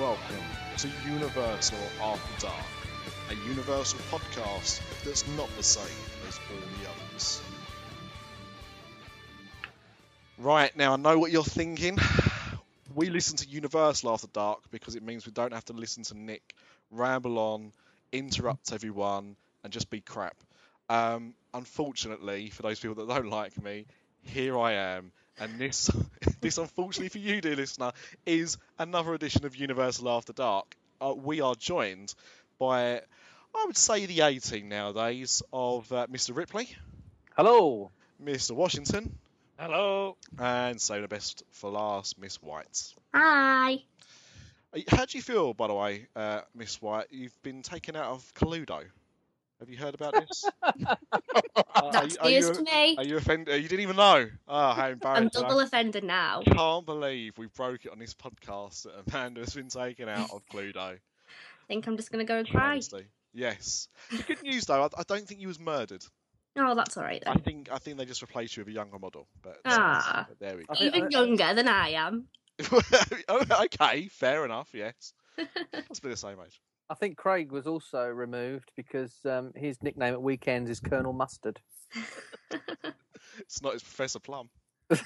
welcome to Universal After Dark, a Universal podcast that's not the same as all the others. Right, now I know what you're thinking. We listen to Universal After Dark because it means we don't have to listen to Nick ramble on, interrupt everyone, and just be crap. Um, unfortunately, for those people that don't like me, here I am, and this, this unfortunately for you, dear listener, is another edition of Universal After Dark. Uh, we are joined by, I would say, the 18 nowadays of uh, Mr. Ripley, Hello. Mr. Washington, Hello. and so the best for last, Miss White. Hi. How do you feel, by the way, uh, Miss White? You've been taken out of Cluedo. Have you heard about this? Are That's you- are news you- to me. Are you offended? You didn't even know. Oh, how embarrassing. I'm embarrassing! double offended now. I can't believe we broke it on this podcast that Amanda's been taken out of Cluedo. I think I'm just gonna go and cry. Honestly. Yes. The good news though, I, I don't think you was murdered. Oh, that's all right Then. I think I think they just replaced you with a younger model. But, Ah. but there we I think- Even I- younger than I am. Oh, okay, fair enough. Yes, must be the same age. I think Craig was also removed because um, his nickname at weekends is Colonel Mustard. It's not. his Professor Plum.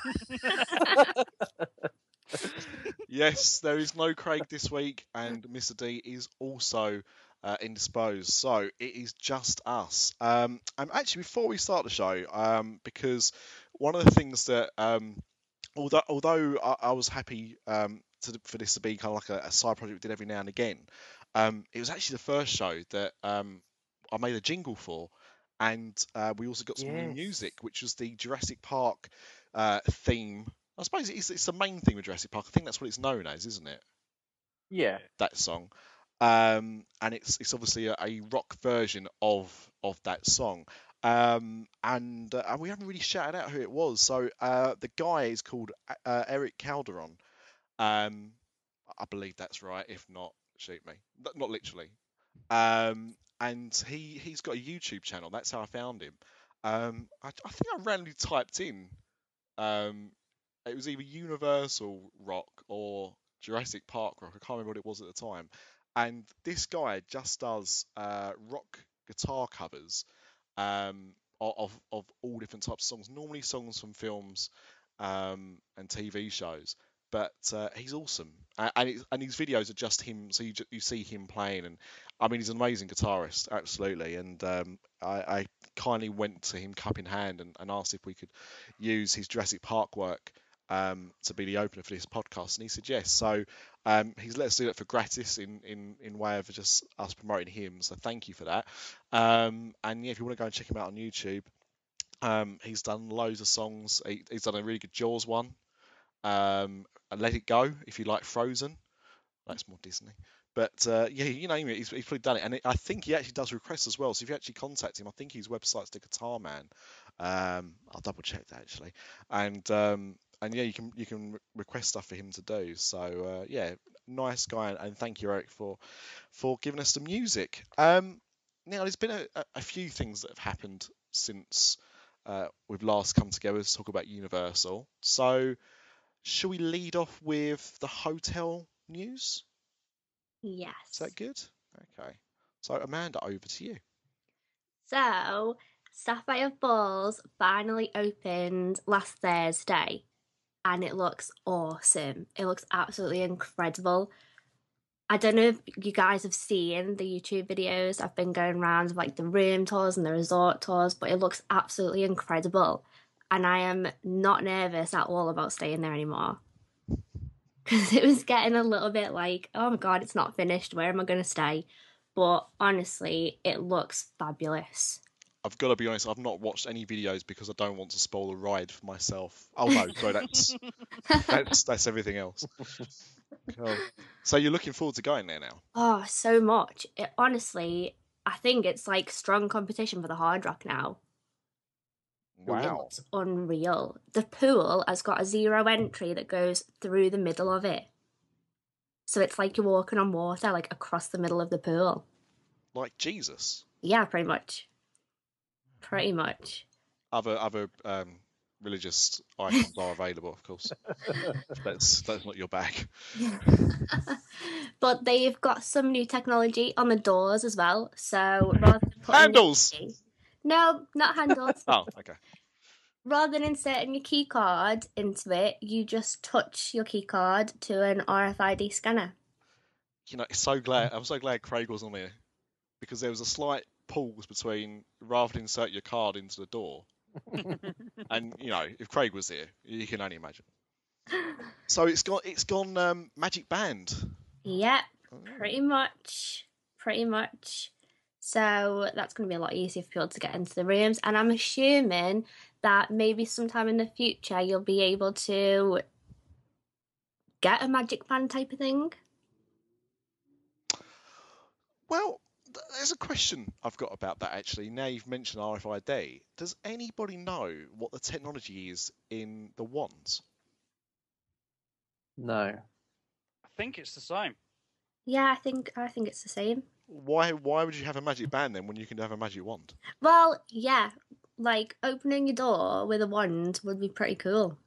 yes, there is no Craig this week, and Mr. D is also uh, indisposed. So it is just us. Um, and actually, before we start the show, um, because one of the things that, um, although although I, I was happy um, to, for this to be kind of like a, a side project we did every now and again, um, it was actually the first show that um, I made a jingle for. And uh, we also got some new music, which was the Jurassic Park uh, theme. I suppose it's, it's the main theme of Jurassic Park. I think that's what it's known as, isn't it? Yeah. That song. Um, and it's it's obviously a, a rock version of of that song. Um, and, uh, and we haven't really shouted out who it was. So uh, the guy is called uh, Eric Calderon. Um, I believe that's right. If not, shoot me. Not- literally. Um, and he he's got a YouTube channel. That's how I found him. Um, I, I think I randomly typed in. Um, it was either Universal Rock or Jurassic Park Rock. I can't remember what it was at the time. And this guy just does uh, rock guitar covers um, of of all different types of songs. Normally songs from films um, and TV shows, but uh, he's awesome. And and his videos are just him. So you you see him playing, and I mean he's an amazing guitarist, absolutely. And um, I, I kindly went to him cup in hand and, and asked if we could use his Jurassic Park work um, to be the opener for this podcast, and he said yes. So um, he's let us do that for gratis in, in, in way of just us promoting him. So thank you for that. Um, and yeah, if you want to go and check him out on YouTube, um, he's done loads of songs. He, he's done a really good Jaws one. Um, Let It Go if you like Frozen. That's more Disney. But uh, yeah, you know, he's, he's probably done it, and it, I think he actually does requests as well. So if you actually contact him, I think his website's the Guitar Man. Um, I'll double check that actually, and um, and yeah, you can you can request stuff for him to do. So uh, yeah, nice guy, and, thank you Eric for for giving us the music. Um, now there's been a, a- a few things that have happened since uh, we've last come together to talk about Universal. So shall we lead off with the hotel news? Yes. Is that good? Okay. So Amanda, over to you. So, Sapphire Falls finally opened last Thursday and it looks awesome. It looks absolutely incredible. I don't know if you guys have seen the YouTube videos. I've been going around like the room tours and the resort tours, but it looks absolutely incredible. And I am not nervous at all about staying there anymore. Because it was getting a little bit like, oh my god, it's not finished. Where am I going to stay? But honestly, it looks fabulous. I've got to be honest. I've not watched any videos because I don't want to spoil the ride for myself. Oh no, sorry, that's that's that's everything else. Cool. So you're looking forward to going there now? Oh, so much. It, honestly, I think it's like strong competition for the Hard Rock now. Wow. looks unreal. The pool has got a zero entry that goes through the middle of it. So it's like you're walking on water, like across the middle of the pool. Like Jesus. Yeah, pretty much. Pretty much. Other other um, religious icons are available, of course. that's that's not your bag. but they've got some new technology on the doors as well. So rather than putting Handles. No, not handles. Oh, okay. rather than inserting your key card into it, you just touch your key card to an RFID scanner. You know, so glad I'm so glad Craig was on here because there was a slight pause between rather than insert your card into the door, and you know, if Craig was here, you can only imagine. So it's gone. It's gone. Um, Magic Band. Yep, pretty much. Pretty much. So that's going to be a lot easier for people to get into the rooms. And I'm assuming that maybe sometime in the future you'll be able to get a magic band type of thing. Well, there's a question I've got about that actually. Now you've mentioned RFID, does anybody know what the technology is in the wands? No. I think it's the same. Yeah, I think I think it's the same. Why why would you have a magic band then when you can have a magic wand? Well, yeah, like opening your door with a wand would be pretty cool.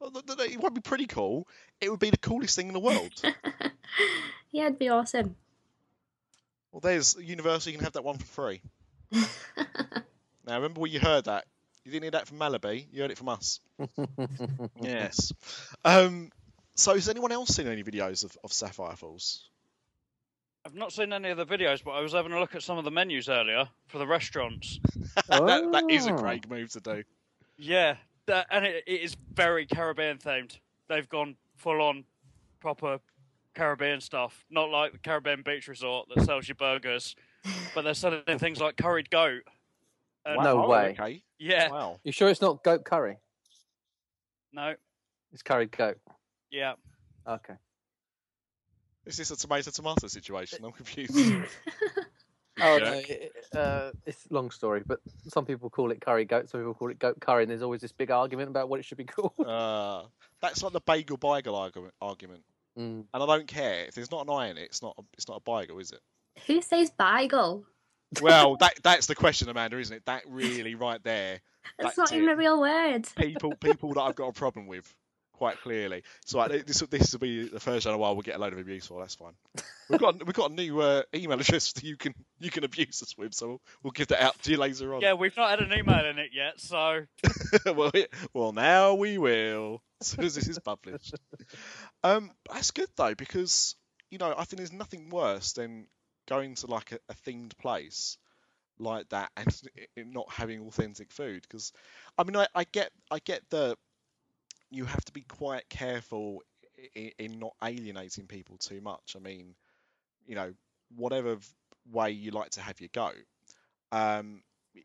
Well, th- th- It would be pretty cool. It would be the coolest thing in the world. yeah, it'd be awesome. well, there's Universal. You can have that one for free. Now remember where you heard that. You didn't hear that from Malaby. You heard it from us. Yes. Um. So has anyone else seen any videos of, of Sapphire Falls? I've not seen any of the videos, but I was having a look at some of the menus earlier for the restaurants. that, that is a Oh. Craig move to do. Yeah, that, and it, it is very Caribbean themed. They've gone full on proper Caribbean stuff, not like the Caribbean Beach Resort that sells you burgers, but they're selling things like curried goat. And- No Wow, oh, way. Okay. Yeah, Wow. You sure it's not goat curry? no, It's curried goat. yeah. Okay. Is this a tomato tomato situation? I'm confused. Oh, Yeah. no, it- uh, it's a long story, but some people call it curry goat, some people call it goat curry, and there's always this big argument about what it should be called. uh, that's like the bagel bagel argument. Argument, Mm. and I don't care if there's not an eye in it. It's not. A, it's not a bagel, is it? Who says bagel? Well, that that's the question, Amanda, isn't it? That really right there. That's, That's not even it. a real word. People people that I've got a problem with, quite clearly. So like, this this will be the first in a while we'll get a load of abuse for. That's fine. We've got we've got a new uh, email address that you can you can abuse us with. So we'll, we'll give that out to you later on. Yeah, we've not had an email in it yet, so well, well, now we will as soon as this is published. Um, that's good though because you know I think there's nothing worse than going to like a, a themed place like that and it not having authentic food. Because I mean I, I get I get that you have to be quite careful in, in not alienating people too much. I mean, you know, whatever way you like to have your go. Um,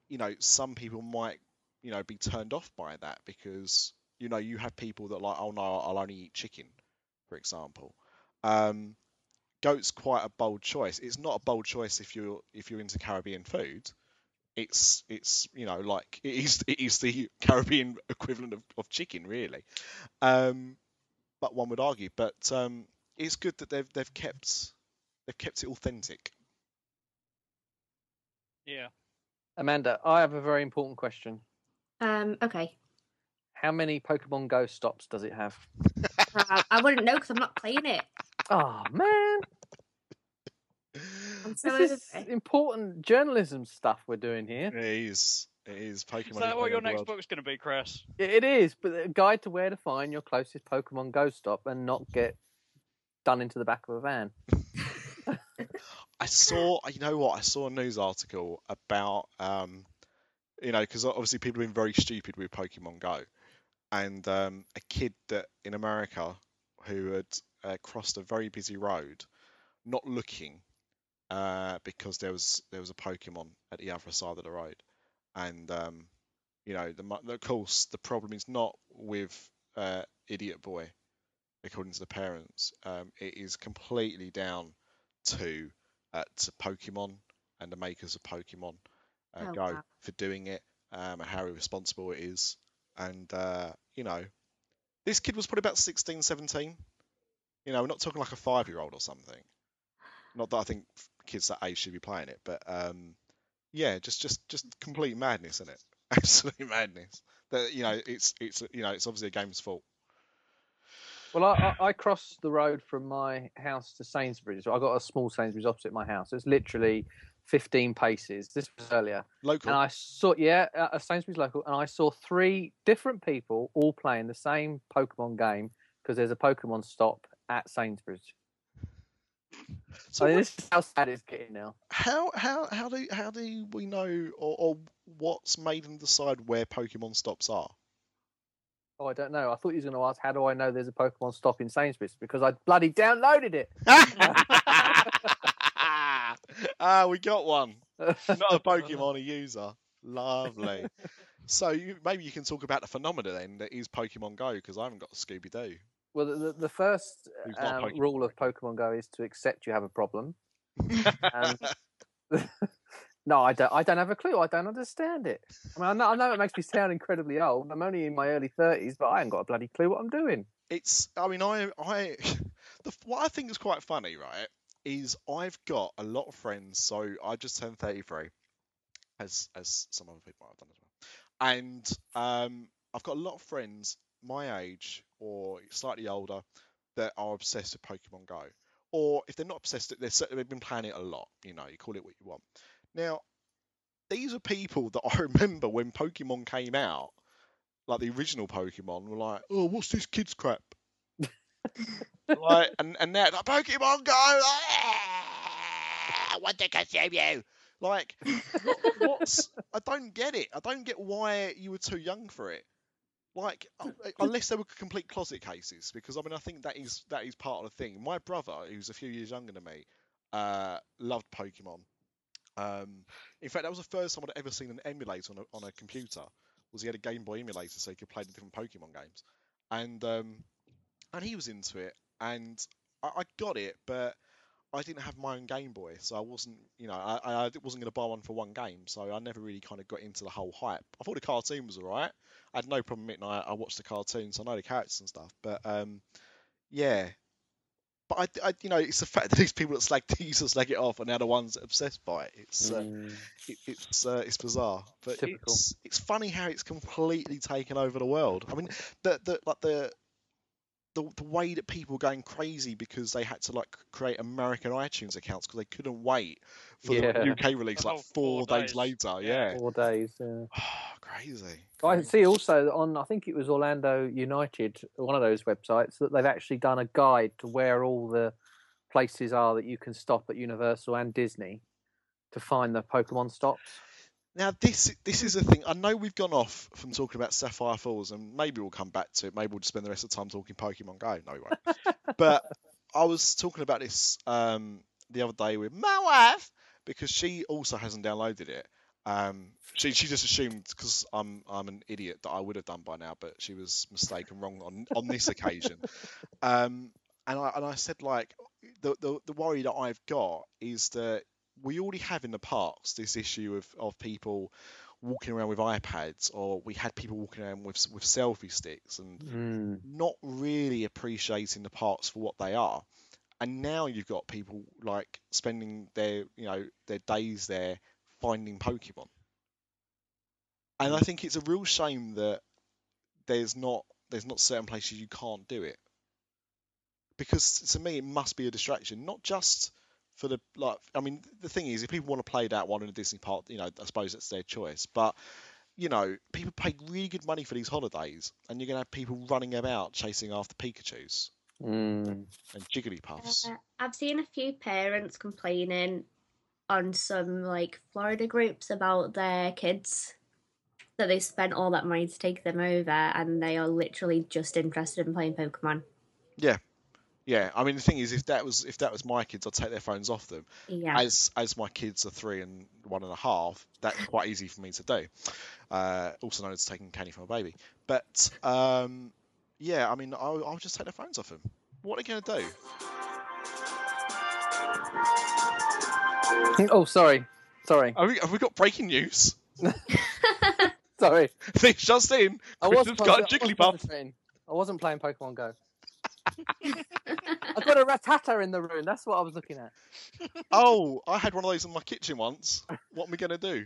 you know, some people might you know, be turned off by that because you know you have people that like, oh no, I'll only eat chicken, for example. Um, goat's quite a bold choice. It's not a bold choice if you're if you're into Caribbean food. It's it's you know like it is it is the Caribbean equivalent of, of chicken really. Um, but one would argue, but um, it's good that they've they've kept they've kept it authentic. yeah. Amanda, I have a very important question. Um, okay. How many Pokemon Go stops does it have? Uh, I wouldn't know because I'm not playing it. Oh man, I'm so this is it. important journalism stuff we're doing here. It is it is Pokemon. Is that is what your next World. book's going to be, Chris? It it is, but a guide to where to find your closest Pokemon Go stop and not get done into the back of a van. I saw, you know what? I saw a news article about, um, you know, because obviously people have been very stupid with Pokemon Go, and um, a kid that in America who had uh, crossed a very busy road, not looking, uh, because there was there was a Pokemon at the other side of the road, and um, you know, the, of course the problem is not with uh, idiot boy, according to the parents. Um, it is completely down to uh, to Pokemon and the makers of Pokemon uh, Oh, Go wow. for doing it um, and how irresponsible it is. And, uh, you know, this kid was probably about 16, 17. You know, we're not talking like a five year old or something. Not that I think kids that age should be playing it, but um, yeah, just, just, just complete madness, isn't it? absolute madness. That you know, it's it's you know, it's obviously a game's fault. Well, I, I, I crossed the road from my house to Sainsbury's. I got a small Sainsbury's opposite my house. It's literally 15 paces. This was earlier. Local. And I saw, yeah, a Sainsbury's local, and I saw three different people all playing the same Pokemon game because there's a Pokemon stop at Sainsbury's. So I mean, this is how sad it's getting now. how how how do how do we know or, or what's made them decide where Pokemon stops are? Oh, I don't know. I thought you was going to ask, how do I know there's a Pokemon stop in Sainsbury's? Because I bloody downloaded it. ah, we got one. Not a Pokemon, a user. Lovely. So you, maybe you can talk about the phenomena then that is Pokemon Go because I haven't got a Scooby Doo. Well, the, the, first um, rule of Pokemon Go is to accept you have a problem. Um, no, I don't. I don't have a clue. I don't understand it. I mean, I know, I know it makes me sound incredibly old. I'm only in my early thirties, but I ain't got a bloody clue what I'm doing. it's I mean I I the what I think is quite funny right is I've got a lot of friends so I just turned 33 as as some other people might have done as well and um I've got a lot of friends my age or slightly older that are obsessed with Pokemon Go or if they're not obsessed they're cer- they've been playing it a lot you know you call it what you want now these are people that I remember when Pokemon came out like the original Pokemon were like, oh, what's this kids crap? like, and and now like, Pokemon Go, ah, I want to consume you. Like, what, what's? I don't get it. I don't get why you were too young for it. Like, uh, unless they were complete closet cases, because I mean, I think that is that is part of the thing. My brother, who's a few years younger than me, uh, loved Pokemon. Um, in fact, that was the first time I'd ever seen an emulator on a, on a computer. Was he had a Game Boy emulator so he could play the different Pokemon games, and um, and he was into it, and I, I got it, but I didn't have my own Game Boy, so I wasn't, you know, I, I wasn't going to buy one for one game, so I never really kind of got into the whole hype. I thought the cartoon was alright. I had no problem admitting I, I watched the cartoons, so I know the characters and stuff, but um, yeah. But I, I, you know, it's the fact that these people that slag these slag it off are now the ones that are obsessed by it. It's uh, Mm. it, it's uh, it's bizarre, but Typical. it's it's funny how it's completely taken over the world. I mean, the the like the the, the way that people were going crazy because they had to like create American iTunes accounts because they couldn't wait for Yeah. the UK release like Oh, four, four days, days. later. Yeah. Yeah, Four days. Yeah. crazy. I crazy. see also on I think it was Orlando United, one of those websites, that they've actually done a guide to where all the places are that you can stop at Universal and Disney to find the Pokemon stops. Now this this is a thing. I know we've gone off from talking about Sapphire Falls, and maybe we'll come back to it. Maybe we'll just spend the rest of the time talking Pokemon Go. No, we won't. but I was talking about this um, the other day with my wife because she also hasn't downloaded it. Um, she she just assumed because I'm I'm an idiot that I would have done by now, but she was mistaken wrong on on this occasion. Um, and I and I said like the, the the worry that I've got is that we already have in the parks this issue of, of people walking around with iPads, or we had people walking around with with selfie sticks and Mm. not really appreciating the parks for what they are. And now you've got people like spending their you know their days there finding Pokemon. And I think it's a real shame that there's not there's not certain places you can't do it. Because to me it must be a distraction, not just for the like I mean the thing is if people want to play that one in a Disney park, you know, I suppose that's their choice. But you know, people pay really good money for these holidays and you're gonna have people running about chasing after Pikachu's Mm. and Jigglypuffs. Uh, I've seen a few parents complaining on some like Florida groups about their kids that they spent all that money to take them over and they are literally just interested in playing Pokemon. Yeah, I mean the thing is if that was if that was my kids I'd take their phones off them. Yeah. as as my kids are three and one and a half, that's quite easy for me to do. Uh, also known as taking candy from a baby. But um, yeah, I mean, I'll, I'll just take their phones off them. What are they going to do? Oh, sorry, sorry, Have we, have we got breaking news? sorry. Things just in. I wasn't got a I wasn't Jigglypuff. I wasn't playing Pokemon Go. I got a Rattata in the room. That's what I was looking at. Oh, I had one of those in my kitchen once. What am we going to do?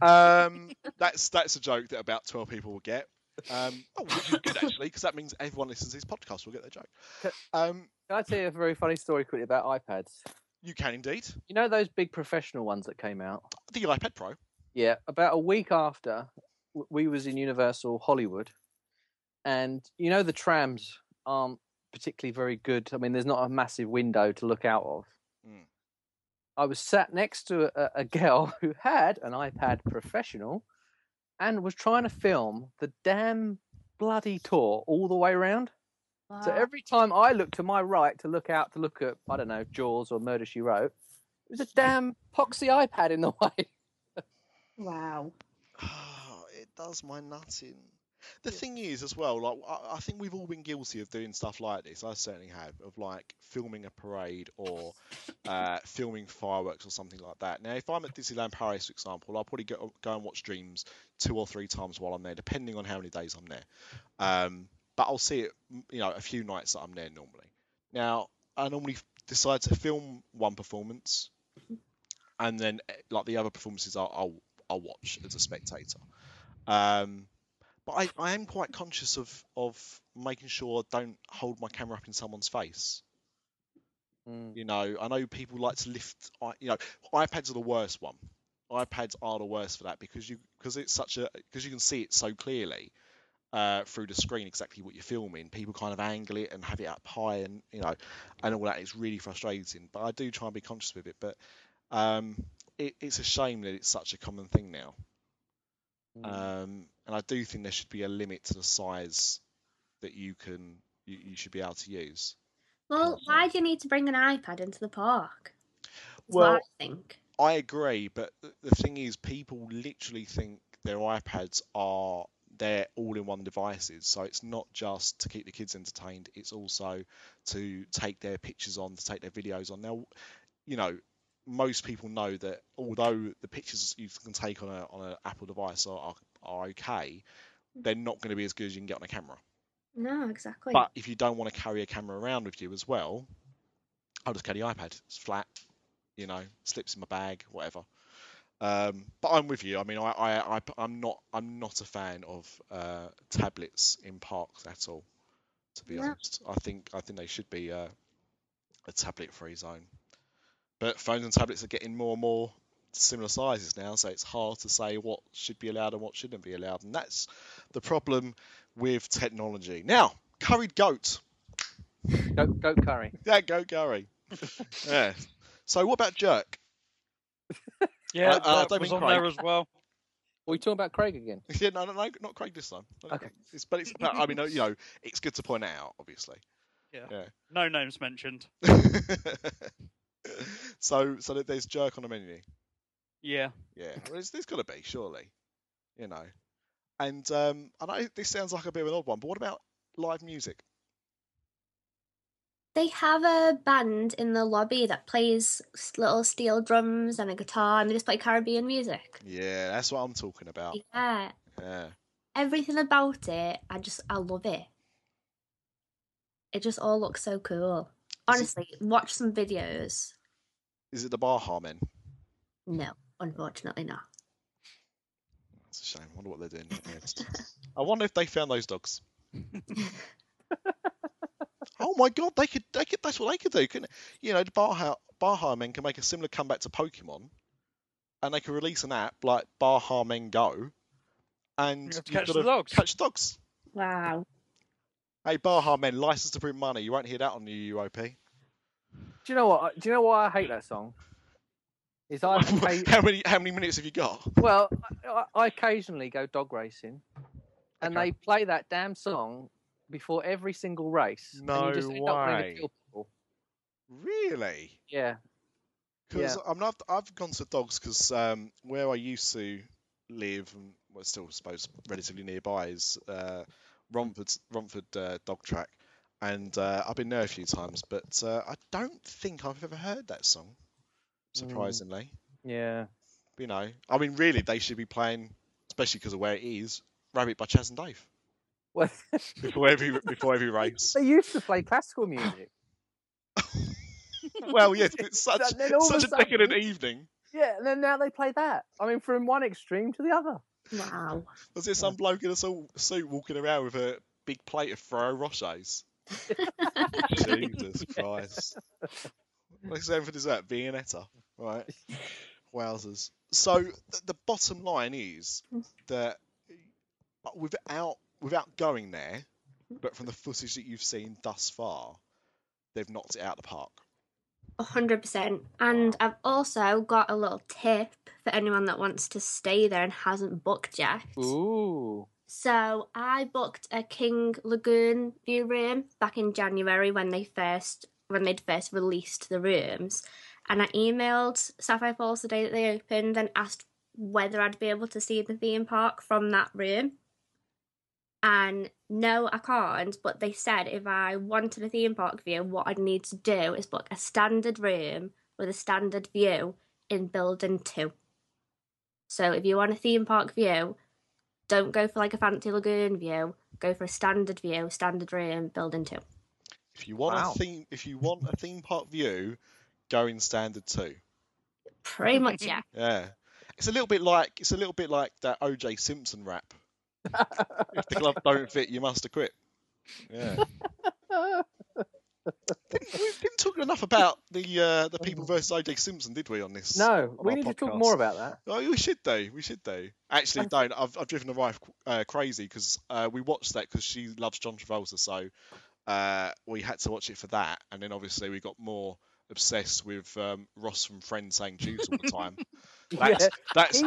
Um, that's that's a joke that about twelve people will get. Um, oh, which is good actually, because that means everyone listens to this podcast will get their joke. Um, Can I tell you a very funny story quickly about iPads? you can indeed. You know those big professional ones that came out? The iPad Pro. Yeah, about a week after we was in Universal Hollywood, and you know the trams aren't particularly very good. I mean, there's not a massive window to look out of. Mm. I was sat next to a, a girl who had an iPad Professional and was trying to film the damn bloody tour all the way around. So every time I looked to my right to look out to look at I don't know Jaws or Murder She Wrote, it was a damn poxy iPad in the way. Wow. it does my nutting. The thing is, as well, like I, I think we've all been guilty of doing stuff like this. I certainly have, of like filming a parade or uh, filming fireworks or something like that. Now, if I'm at Disneyland Paris, for example, I'll probably go, go and watch Dreams two or three times while I'm there, depending on how many days I'm there. Um, but I'll see it, you know, a few nights that I'm there normally. Now, I normally decide to film one performance, and then eh, like the other performances, I'll I'll, I'll watch as a spectator. Um, but I, I am quite conscious of, of making sure I don't hold my camera up in someone's face. Mm. You know, I know people like to lift. You know, iPads are the worst one. iPads are the worst for that because you because it's such a because you can see it so clearly uh, through the screen exactly what you're filming. People kind of angle it and have it up high and you know and all that. It's really frustrating. But I do try and be conscious with it. But um, it, it's a shame that it's such a common thing now. Mm. Um, and I do think there should be a limit to the size that you can you, you should be able to use. Well, um, why do you need to bring an iPad into the park? That's Well- I think. I agree, but the thing is, people literally think their iPads are their all-in-one devices. So it's not just to keep the kids entertained; it's also to take their pictures on, to take their videos on. Now, you know, most people know that although the pictures you can take on a on an Apple device are are, are okay, they're not going to be as good as you can get on a camera. No, exactly. But if you don't want to carry a camera around with you as well, I'll just carry the iPad. It's flat, you know, slips in my bag, whatever. Um, but I'm with you. I mean, I, I, I, I'm not, I'm not a fan of uh, tablets in parks at all. To be No. honest, I think, I think they should be uh, a tablet-free zone. But phones and tablets are getting more and more similar sizes now, so it's hard to say what should be allowed and what shouldn't be allowed, and that's the problem with technology. Now, curried goat. Goat, goat curry. Yeah, go curry. yeah. So what about jerk? Yeah, Uh, uh, that David was on Craig. there as well. Are we talking about Craig again? Yeah, no, no, no, not Craig this time. Okay. It's, but it's, but, I mean, you know, it's good to point it out, obviously. Yeah. yeah. No names mentioned. so, so there's jerk on the menu. Yeah. Yeah, well, there's, there's got to be, surely. You know. And um, I know this sounds like a bit of an odd one, but what about live music? They have a band in the lobby that plays little steel drums and a guitar, and they just play Caribbean music. Yeah, that's what I'm talking about. Yeah, Yeah. everything about it, I just I love it. It just all looks so cool. Is it- Honestly, watch some videos. Is it the Baha Men? No, unfortunately not. It's a shame. I wonder what they're doing. I wonder if they found those dogs. oh my god, they could, they could. That's what they could do, couldn't it? You know, the Baha Baha Men can make a similar comeback to Pokemon, and they can release an app like Baha Men Go, and You have to catch the dogs. Catch dogs. Wow. Hey, Baha Men, license to print money. You won't hear that on the UOP. Do you know what? Do you know why I hate that song? Is I how many how many minutes have you got? well, I, I occasionally go dog racing, and Okay. they play that damn song before every single race. and No you just end up way. to kill. Really? Yeah. Because Yeah. I'm not. I've gone to dogs because um, where I used to live, and well, still I suppose relatively nearby, is uh, Romford Romford uh, Dog Track, and uh, I've been there a few times, but uh, I don't think I've ever heard that song. Mm. Surprisingly, Yeah. you know, I mean, really, they should be playing, especially because of where it is, Rabbit by Chas and Dave Well, before every before every race. they used to play classical music. well, yes, it's such And then all of such a a decadent evening. Yeah, and then now they play that. I mean, from one extreme to the other. Wow. Was there some bloke in a suit walking around with a big plate of Ferrero Rochers? Jesus Christ. What's over dessert? Viennetta. Right. Wowzers. So th- the bottom line is that without without going there, but from the footage that you've seen thus far, they've knocked it out of the park. A hundred percent. And I've also got a little tip for anyone that wants to stay there and hasn't booked yet. Ooh. So I booked a King Lagoon view room back in January when they first when they'd first released the rooms, and I emailed Sapphire Falls the day that they opened and asked whether I'd be able to see the theme park from that room. And no, I can't. But they said if I wanted a theme park view, what I'd need to do is book a standard room with a standard view in building two. So if you want a theme park view, don't go for like a fancy lagoon view. Go for a standard view, standard room, building two. If you want Wow. a theme, if you want a theme park view, go in standard two. Pretty much, yeah. Yeah, it's a little bit like it's a little bit like that O.J. Simpson rap. if the glove don't fit, you must acquit. Yeah. didn't, we didn't talk enough about the uh, the people versus O.J. Simpson, did we? On this? No, on we our need to talk more about that. Oh, we should do. We should do. Actually, don't. I've, I've driven the wife uh, crazy because uh, we watched that because she loves John Travolta, so uh, we had to watch it for that. And then obviously we got more obsessed with um, Ross from Friends saying Jews all the time. That's Yeah, that's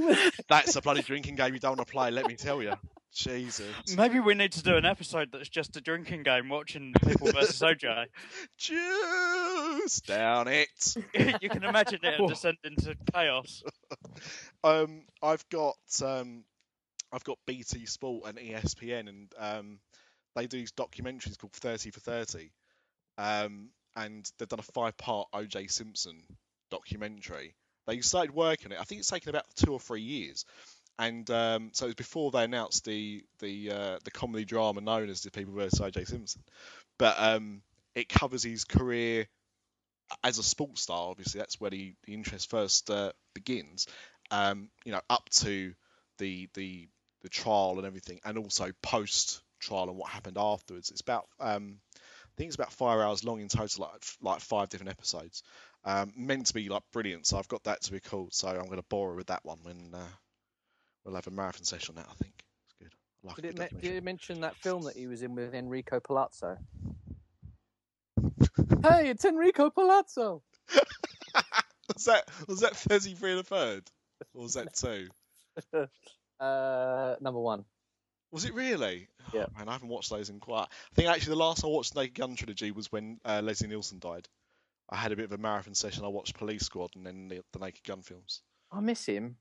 that's a bloody drinking game you don't want to play. Let me tell you. Jesus. Maybe we need to do an episode that's just a drinking game, watching people versus OJ. Juice down it. you can imagine it descend into chaos. Um, I've got um, I've got BT Sport and ESPN, and um, they do these documentaries called Thirty for Thirty, um, and they've done a five-part OJ Simpson documentary. They started working it. I think it's taken about two or three years, and um, so it was before they announced the the uh, the comedy drama known as The People vs OJ Simpson. But um, it covers his career as a sports star. Obviously, that's where the, the interest first uh, begins. Um, you know, up to the the the trial and everything, and also post trial and what happened afterwards. It's about um, I think it's about five hours long in total, like like five different episodes. Um, meant to be like brilliant, so I've got that to record. So I'm going to borrow with that one when uh, we'll have a marathon session on that. I think it's good. I like did, it me- did it mention that film that he was in with Enrico Palazzo? hey, it's Enrico Palazzo. was that was that 33 and a third, or was that two? Uh, number one. Was it really? Yeah. Oh, man, I haven't watched those in quite. I think actually the last I watched Naked Gun trilogy was when uh, Leslie Nielsen died. I had a bit of a marathon session. I watched Police Squad and then the, the Naked Gun films. I miss him.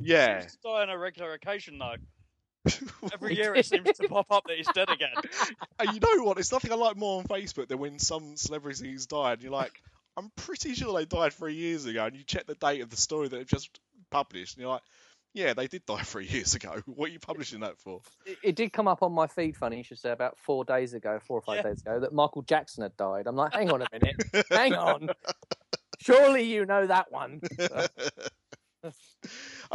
Yeah. He's die on a regular occasion, though. Every year it seems to pop up that he's dead again. and you know what? It's nothing I like more on Facebook than when some celebrities died. And you're like, I'm pretty sure they died three years ago. And you check the date of the story that they've just published, and you're like, yeah, they did die three years ago. What are you publishing that for? It, it did come up on my feed, funny you should say, about four days ago, four or five Yeah. days ago, that Michael Jackson had died. I'm like, hang on a minute, hang on. Surely you know that one.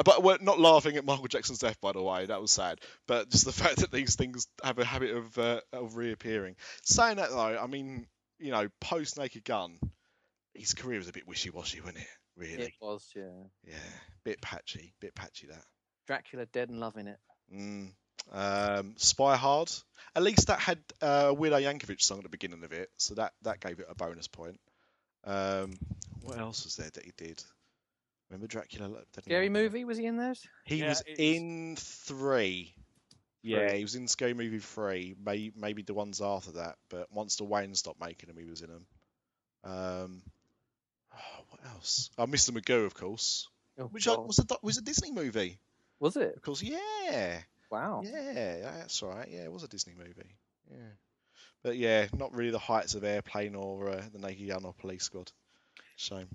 But we're not laughing at Michael Jackson's death, by the way. That was sad. But just the fact that these things have a habit of uh, of reappearing. Saying that though, I mean, you know, post Naked Gun, his career was a bit wishy-washy, wasn't it? Really? It was, yeah. Yeah, bit patchy, bit patchy that. Dracula dead and loving it. Mm. Um, Spy Hard. At least that had uh, a Weird Al Yankovic song at the beginning of it, so that that gave it a bonus point. Um, what else was there that he did? Remember Dracula? Dead and Scary movie, was he in those? He Yeah, was it's- in three. Yeah, he was in Scary Movie three. May, maybe the ones after that, but once the Wayans stopped making them, he was in them. Um, what else? Oh, Mr. Magoo, of course. Oh, Which I, was a was a Disney movie. Was it? Of course, yeah, Wow. yeah, that's right. Yeah, it was a Disney movie. Yeah, but yeah, not really the heights of Airplane or uh, the Naked Gun or Police Squad. Shame.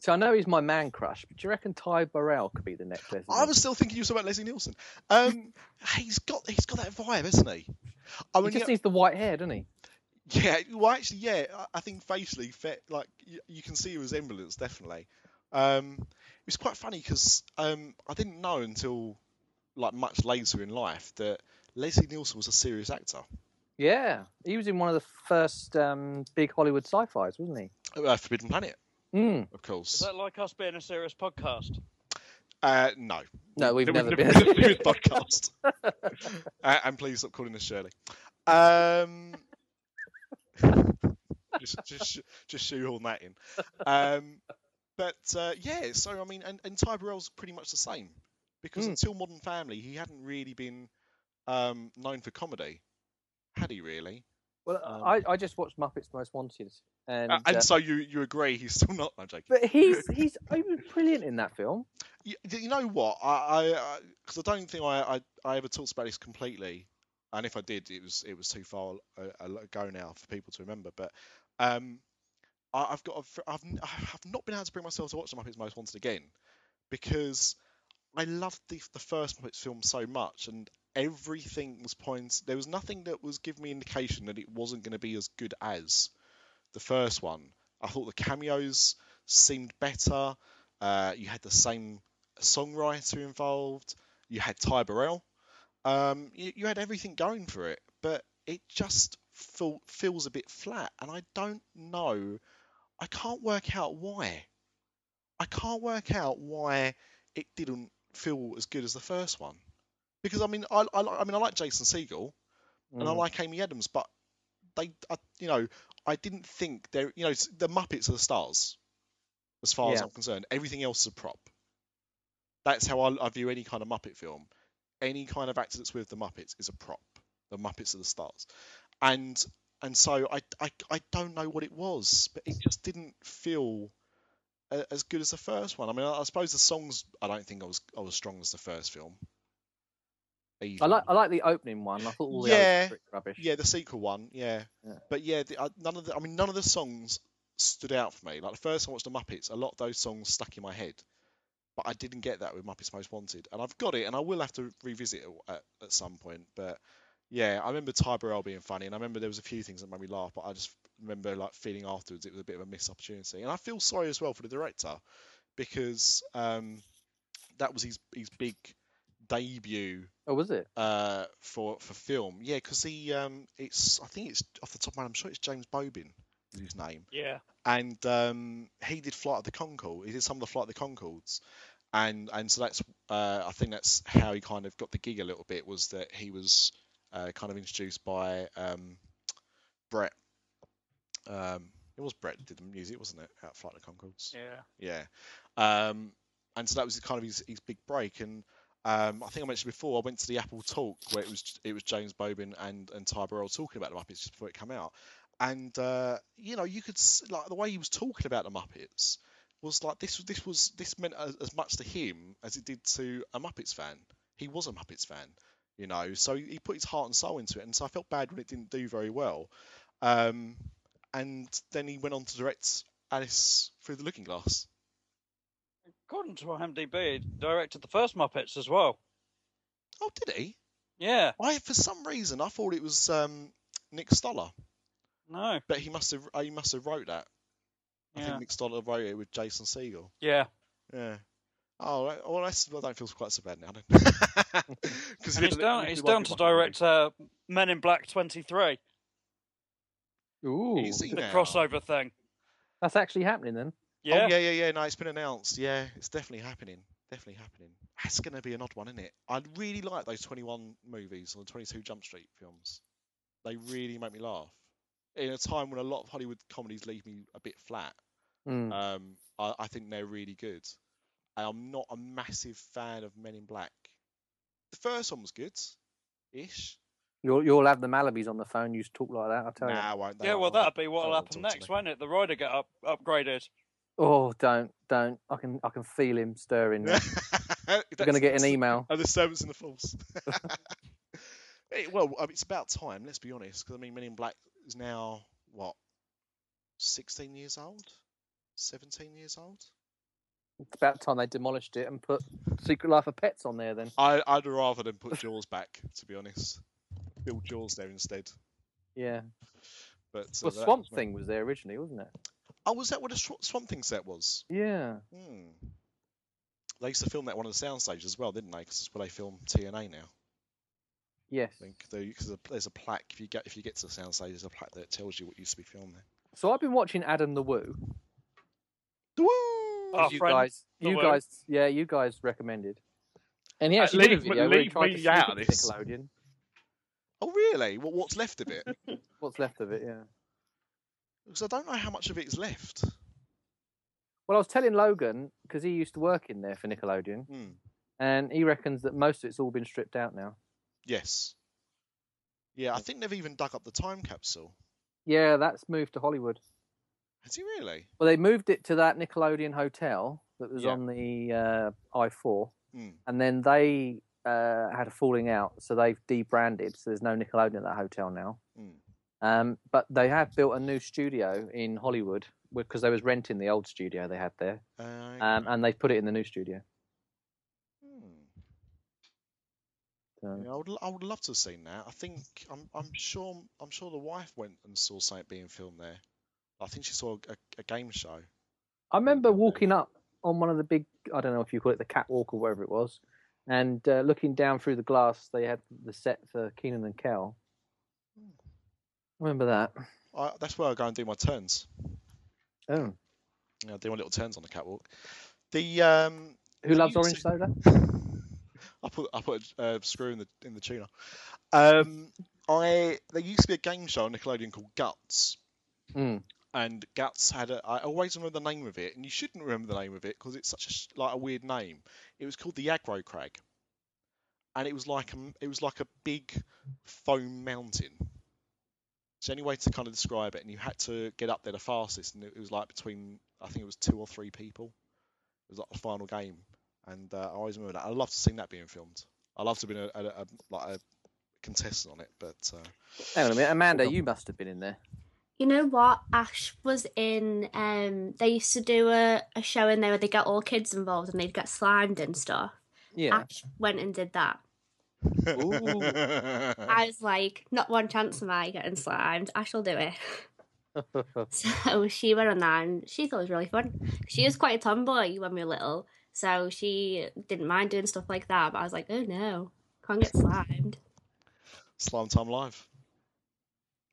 So I know he's my man crush, but do you reckon Ty Burrell could be the next Leslie? I was still thinking you were talking about Leslie Nielsen. Um, he's got he's got that vibe, hasn't he? I He mean, just yeah, needs the white hair, doesn't he? Yeah, well, actually, yeah, I- I think facially, fit, like you, you can see a resemblance definitely. Um, it was quite funny because um, I didn't know until like much later in life that Leslie Nielsen was a serious actor. Yeah, he was in one of the first um, big Hollywood sci-fis, wasn't he? Uh, Forbidden Planet, Mm. of Is course. that like us being a serious podcast? Uh, no, No, we've We've never never been. been a serious podcast. uh, and please stop calling us Shirley. Um, just, just, just shoehorn that in. Um, but uh, yeah, so I mean, and, and Ty Burrell's pretty much the same because Mm. until Modern Family, he hadn't really been um, known for comedy, had he really? Well, Um, I, I just watched Muppets Most Wanted, and Uh, and uh, so you you agree he's still not? I'm joking. but he's he's he was brilliant in that film. You, you know what? I I because I, don't think I, I I ever talked about this completely, and if I did, it was it was too far a- ago now for people to remember. But um, I, I've got a, I've I've not been able to bring myself to watch the Muppets Most Wanted again because I loved the the first Muppets film so much, and everything was points. There was nothing that was giving me indication that it wasn't going to be as good as the first one. I thought the cameos seemed better. Uh, you had the same songwriter involved. You had Ty Burrell. Um, you, you had everything going for it, but it just feel, feels a bit flat, and I don't know. I can't work out why. I can't work out why it didn't feel as good as the first one. Because I mean, I, I, I mean, I like Jason Segel and I Mm. like Amy Adams, but they, I, you know, I didn't think they're, you know, the Muppets are the stars, as far as I'm concerned. Everything else is a prop. That's how I, I view any kind of Muppet film. Any kind of actor that's with the Muppets is a prop. The Muppets are the stars, and and so I, I, I don't know what it was, but it just didn't feel a- as good as the first one. I mean, I, I suppose the songs I don't think I was I was strong as the first film. I like I like the opening one. I thought all the Yeah, others were pretty rubbish. Yeah, the sequel one. Yeah, Yeah. but yeah, the, uh, none of the. I mean, none of the songs stood out for me. Like the first time I watched the Muppets, a lot of those songs stuck in my head, but I didn't get that with Muppets Most Wanted, and I've got it, and I will have to revisit it at, at some point. But yeah, I remember Ty Burrell being funny, and I remember there was a few things that made me laugh, but I just remember like feeling afterwards it was a bit of a missed opportunity, and I feel sorry as well for the director because um, that was his his big debut Oh, was it? uh, for for film. Yeah, because he um, it's I think it's off the top of my head. I'm sure it's James Bobin is his name, Yeah. And um, he did Flight of the Conchord. He did some of the Flight of the Conchords, and and so that's uh, I think that's how he kind of got the gig a little bit was that he was uh, kind of introduced by um, Brett. Um, it was Brett that did the music, wasn't it? At Flight of the Conchords. Yeah. Yeah. Um, and so that was kind of his, his big break. And um, I think I mentioned before, I went to the Apple Talk where it was it was James Bobin and and Ty Burrell talking about the Muppets just before it came out. And uh, you know, you could like the way he was talking about the Muppets was like this was this was this meant as, as much to him as it did to a Muppets fan. He was a Muppets fan, you know, so he, he put his heart and soul into it. And so I felt bad when it didn't do very well. Um, and then he went on to direct Alice Through the Looking Glass. According to IMDb, he directed the first Muppets as well. Oh, did he? Yeah. I for some reason I thought it was um, Nick Stoller, No. but he must have he must have wrote that. I think Nick Stoller wrote it with Jason Segel. Yeah. Yeah. Oh, right. well, that's, I don't feel quite so bad now. Because he's down. He's down to direct uh, Men in Black 23, Ooh, Is he the now? crossover thing. that's actually happening then. Yeah. Oh, yeah, yeah, yeah. No, it's been announced. Yeah, it's definitely happening. Definitely happening. That's going to be an odd one, isn't it? I really like those 21 movies or the 22 Jump Street films. They really make me laugh. In a time when a lot of Hollywood comedies leave me a bit flat, Mm. um, I, I think they're really good. And I'm not a massive fan of Men in Black. The first one was good, ish. You'll you'll have the Malibis on the phone. You talk like that. I'll tell Nah, I won't. they Yeah, well, that'll be what'll happen next, won't it? The rider get up upgraded. Oh, don't don't. I can I can feel him stirring. Now. We're gonna get an email. And the servants in the force. Well, I mean, it's about time. Let's be honest, because I mean, Men in Black is now what, 16 years old, 17 years old. It's about time they demolished it and put Secret Life of Pets on there. Then I, I'd rather than put Jaws back, to be honest. Build Jaws there instead. yeah. But uh, Well, Swamp was. Thing was there originally, wasn't it? Oh, was that what a Sw- Swamp Thing set was? Yeah. Hmm. They used to film that one of the sound stages as well, didn't they? Because it's where they film TNA now. Yes. I think because there's a plaque if you get if you get to the sound stage, there's a plaque that tells you what used to be filmed there. So I've been watching Adam the Woo. The Woo! Oh, you friend, guys, The you Woo. guys, yeah, you guys recommended. And he Uh, actually did a leave where he tried me to shoot out at of this. Nickelodeon. Oh, really? What, what's left of it? What's left of it? Yeah. Because I don't know how much of it is left. Well, I was telling Logan because he used to work in there for Nickelodeon, Hmm. and he reckons that most of it's all been stripped out now. Yes. Yeah, I think they've even dug up the time capsule. Yeah, that's moved to Hollywood. Has he really? Well, they moved it to that Nickelodeon hotel that was Yeah. on the uh, I4, Hmm. and then they uh, had a falling out, so they've debranded. So there's no Nickelodeon at that hotel now. Hmm. Um, but they have built a new studio in Hollywood because they was renting the old studio they had there, Uh, um, and they've put it in the new studio. Yeah, I would, I would love to have seen that. I think I'm, I'm sure, I'm sure the wife went and saw something being filmed there. I think she saw a, a game show. I remember walking up on one of the big, I don't know if you call it the catwalk or whatever it was, and uh, looking down through the glass, they had the set for Kenan and Kel. Remember that. I, that's where I go and do my turns. Oh, You know, do my little turns on the catwalk. The um, who loves orange soda? I put I put a uh, screw in the in the tuner. Um, I there used to be a game show on Nickelodeon called Guts, Mm. and Guts had a. I always remember the name of it, and you shouldn't remember the name of it because it's such a like a weird name. It was called the Aggro Crag, and it was like a it was like a big foam mountain. It's the only way to kind of describe it, and you had to get up there the fastest, and it was like between I think it was two or three people. It was like the final game, and uh, I always remember that. I'd love to see that being filmed. I'd love to have been a, a, a like a contestant on it, but uh, Hang on a minute, Amanda, you must have been in there. You know what? Ash was in. Um, they used to do a, a show in there where they get all kids involved and they'd get slimed and stuff. Yeah. Ash went and did that. Ooh. I was like, not one chance am I getting slimed. Ash will do it. So she went on that and she thought it was really fun. She was quite a tomboy when we were little, so she didn't mind doing stuff like that. But I was like, oh no, can't get slimed. Slime Time Live.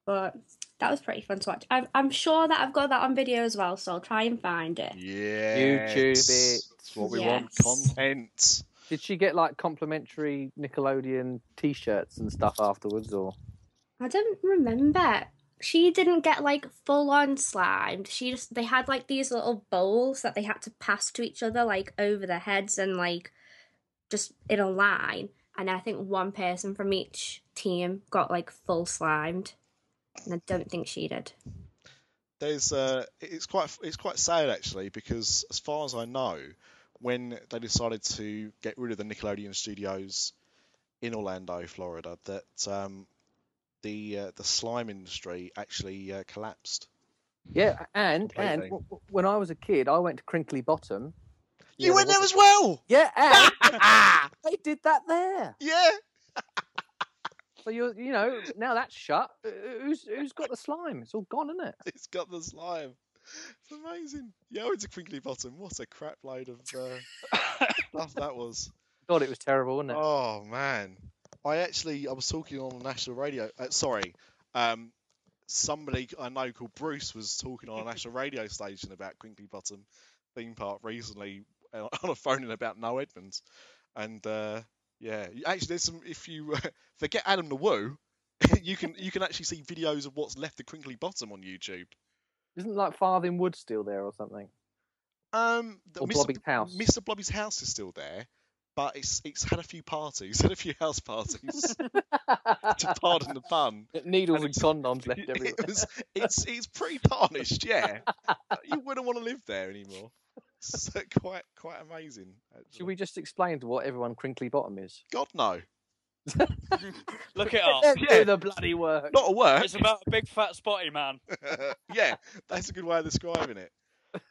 But that was pretty fun to watch. I'm, I'm sure that I've got that on video as well, so I'll try and find it. Yeah. YouTube it. That's what we want. Content. Did she get like complimentary Nickelodeon T-shirts and stuff afterwards, or? I don't remember. She didn't get like full on slimed. She just they had like these little bowls that they had to pass to each other like over their heads and like just in a line. And I think one person from each team got like full slimed. And I don't think she did. There's uh, it's quite it's quite sad actually because as far as I know, when they decided to get rid of the Nickelodeon studios in Orlando, Florida, that um, the uh, the slime industry actually uh, collapsed. Yeah, and and w- w- when I was a kid, I went to Crinkley Bottom. You Yeah, went there was as well. Yeah, and they did that there. Yeah. So you you know now that's shut. Uh, Who's who's got the slime? It's all gone, isn't it? It's got the slime. It's amazing. Yeah, I went to Crinkley Bottom. What a crap load of uh, stuff that was. God, it was terrible, wasn't it? Oh man, I actually I was talking on a national radio. Uh, sorry, um, somebody I know called Bruce was talking on a national radio station about Crinkley Bottom theme park recently uh, on a phone in about Noel Edmonds, and uh, yeah, actually there's some. If you forget Adam the Woo, you can you can actually see videos of what's left of Crinkley Bottom on YouTube. Isn't like Farthing Wood still there or something? Um, Or Mr. Blobby's house. Mr. Blobby's house is still there, but it's it's had a few parties, had a few house parties. to pardon the pun. Needles And and condoms left everywhere. It was, it's it's pretty tarnished, yeah. you wouldn't want to live there anymore. It's quite quite amazing. actually. Should we just explain to what everyone crinkley Bottom is? God no, Look it up. Let's Yeah. do the bloody work. not a word. It's about a big fat spotty man. yeah, that's a good way of describing it.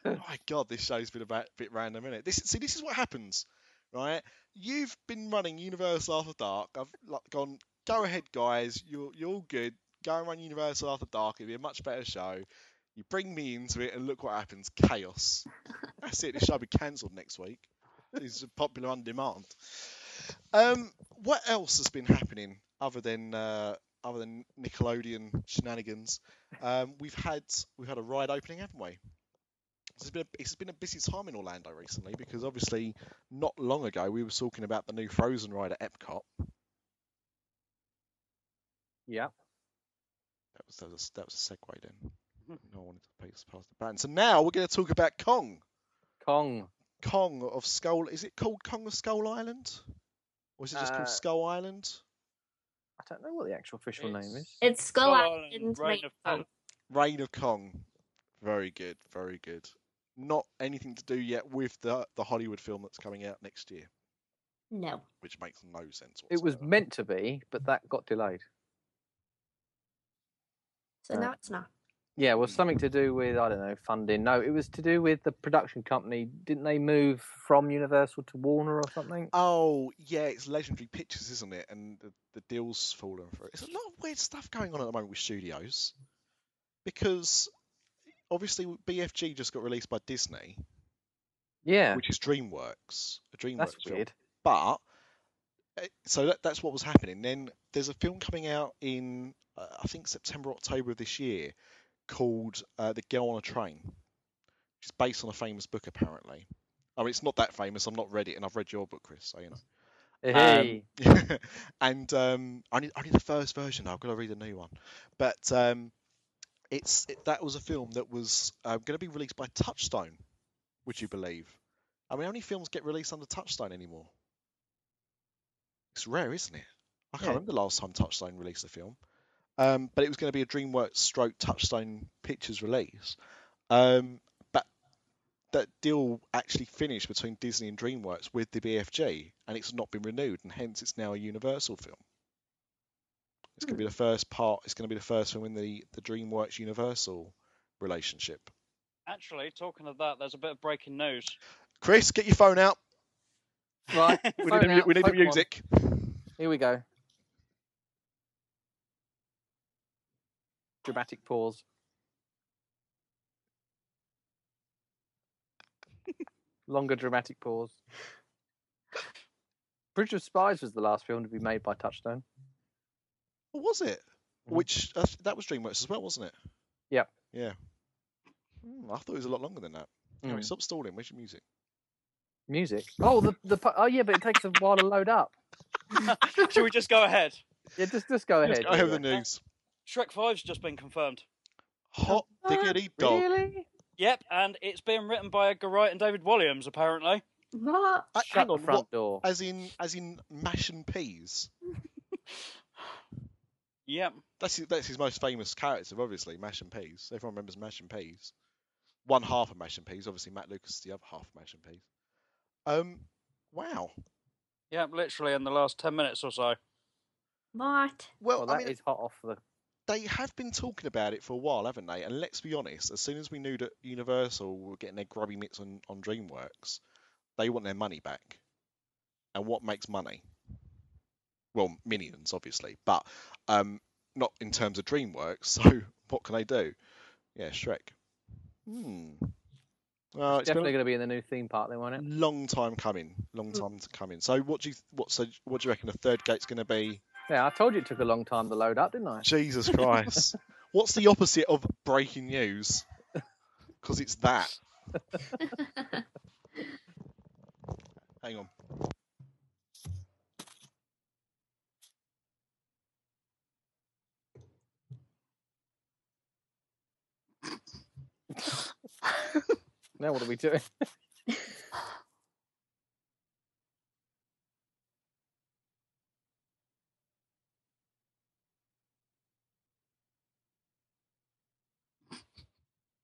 My God, this show's been a bit, bit random, isn't it? This see, this is what happens, right? You've been running Universal After Dark. I've like, gone, go ahead, guys. You're you're all good. Go and run Universal After Dark. It'll be a much better show. You bring me into it, and look what happens: chaos. That's it. The show will be cancelled next week. It's popular on demand. Um, what else has been happening other than uh, other than Nickelodeon shenanigans? Um, we've had we've had a ride opening, haven't we? It's been a, it's been a busy time in Orlando recently because obviously not long ago we were talking about the new Frozen ride at Epcot. Yeah. That was that was, that was a segue then. No, I wanted to pass past the band. So now we're going to talk about Kong. Kong. Kong of Skull. Is it called Kong of Skull Island? Or is it just Uh, called Skull Island? I don't know what the actual official name is. It's Skull Skull Island, Island, Reign Reign of of Kong. Kong. Reign of Kong. Very good, very good. Not anything to do yet with the the Hollywood film that's coming out next year, No. which makes no sense. It was meant to be, but that got delayed. So Right. now it's not. Yeah, well, something to do with I don't know funding. No, it was to do with the production company. Didn't they move from Universal to Warner or something? Oh yeah, it's Legendary Pictures, isn't it? And the, the deal's fallen through. There's a lot of weird stuff going on at the moment with studios, because obviously BFG just got released by Disney, Yeah, which is DreamWorks, a DreamWorks that's film. weird. But uh, so that, that's what was happening. Then there's a film coming out in uh, I think September October of this year called uh, The Girl on a Train, which is based on a famous book apparently. I mean, it's not that famous. I'm not read it, and I've read your book, Chris. So you know. Hey, Um, and um, I need I need the first version. I've got to read a new one. But um, it's it, that was a film that was uh, going to be released by Touchstone. Would you believe? I mean, how many films get released under Touchstone anymore? It's rare, isn't it? I can't Yeah. remember the last time Touchstone released a film. Um, but it was going to be a DreamWorks stroke Touchstone Pictures release. Um, but that deal actually finished between Disney and DreamWorks with the BFG, and it's not been renewed, and hence it's now a Universal film. It's going to be the first part. It's going to be the first film in the the DreamWorks Universal relationship. Actually, talking of that, there's a bit of breaking news. Chris, get your phone out. right. We phone need the, mu- out, we need the music. Here we go. Dramatic pause. Longer dramatic pause. Bridge of Spies was the last film to be made by Touchstone. What was it? Mhm. Which uh, that was DreamWorks as well, wasn't it? Yeah. Yeah. Hmm, I thought it was a lot longer than that. Anyway, Mm. stop stalling. Where's your music? Music. Oh, the the oh yeah, but it takes a while to load up. Should we just go ahead? Yeah, just just go Let's ahead. I have the news. Shrek 5's just been confirmed. Hot What? diggity dog. Really? Yep, and it's being written by Edgar Wright and David Walliams, apparently. What? Uh, Shut hang the front what? door. As in, as in mash and peas. Yep. That's his, that's his most famous character, obviously, Mash and Peas. Everyone remembers Mash and Peas. One half of Mash and Peas, obviously Matt Lucas is the other half of Mash and Peas. Um, wow. Yep, literally in the last 10 minutes or so. What? Well, Well, I mean, is hot off the. they have been talking about it for a while, haven't they? And let's be honest, as soon as we knew that Universal were getting their grubby mitts on, on DreamWorks, they want their money back. And what makes money? Well, Minions, obviously, but um, not in terms of DreamWorks. So what can they do? Yeah, Shrek. Hmm. Well, it's been Definitely going to be in the new theme park, then, won't it? long time coming. Long time to coming. So what do you what so what do you reckon the third gate's going to be? Yeah, I told you it took a long time to load up, didn't I? Jesus Christ. What's the opposite of breaking news? Because it's that. Hang on. Now what are we doing?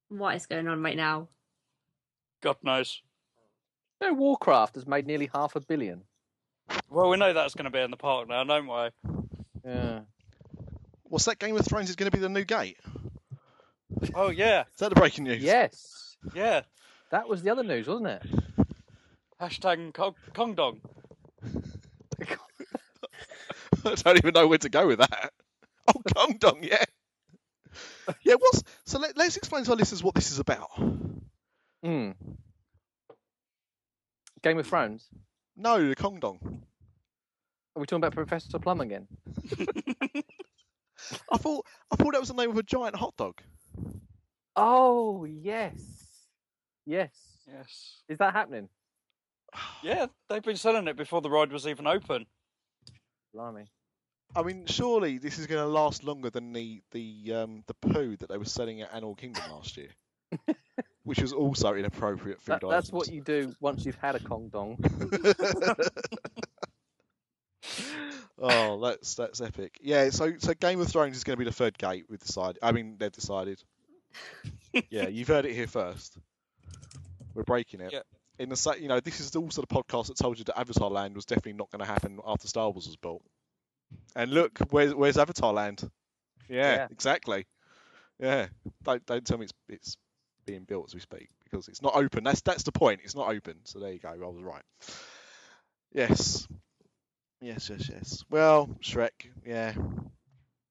what is going on right now? God knows. No, Warcraft has made nearly half a billion. Well, we know that's going to be in the park now, don't we? Yeah. What's that? Game of Thrones is going to be the new gate. Oh, yeah. Is that the breaking news? Yes. Yeah. That was the other news, wasn't it? Hashtag Kong, Kong Dong. I don't even know where to go with that. Oh, Kong Dong, yeah. Yeah, what's So let, let's explain to our listeners what this is about. Hmm. Game of Thrones. No, the Kong Dong. Are we talking about Professor Plum again? I thought I thought that was the name of a giant hot dog. Oh yes, yes. Yes. Is that happening? Yeah, they've been selling it before the ride was even open. Blimey. I mean, surely this is going to last longer than the the um, the poo that they were selling at Animal Kingdom last year, which was also inappropriate food That, that's what you do once you've had a Kong Dong. oh, that's that's epic. Yeah, so so Game of Thrones is going to be the third gate. We've decided. I mean, they've decided. Yeah, you've heard it here first. We're breaking it. Yeah. In the sa- you know, this is also the podcast that told you that Avatar Land was definitely not going to happen after Star Wars was built. And look, where's where's Avatar Land? Yeah, Yeah. exactly. Yeah, don't don't tell me it's it's being built as we speak because it's not open. That's that's the point. It's not open. So there you go. I was right. Yes. Yes, yes, yes. Well, Shrek, yeah.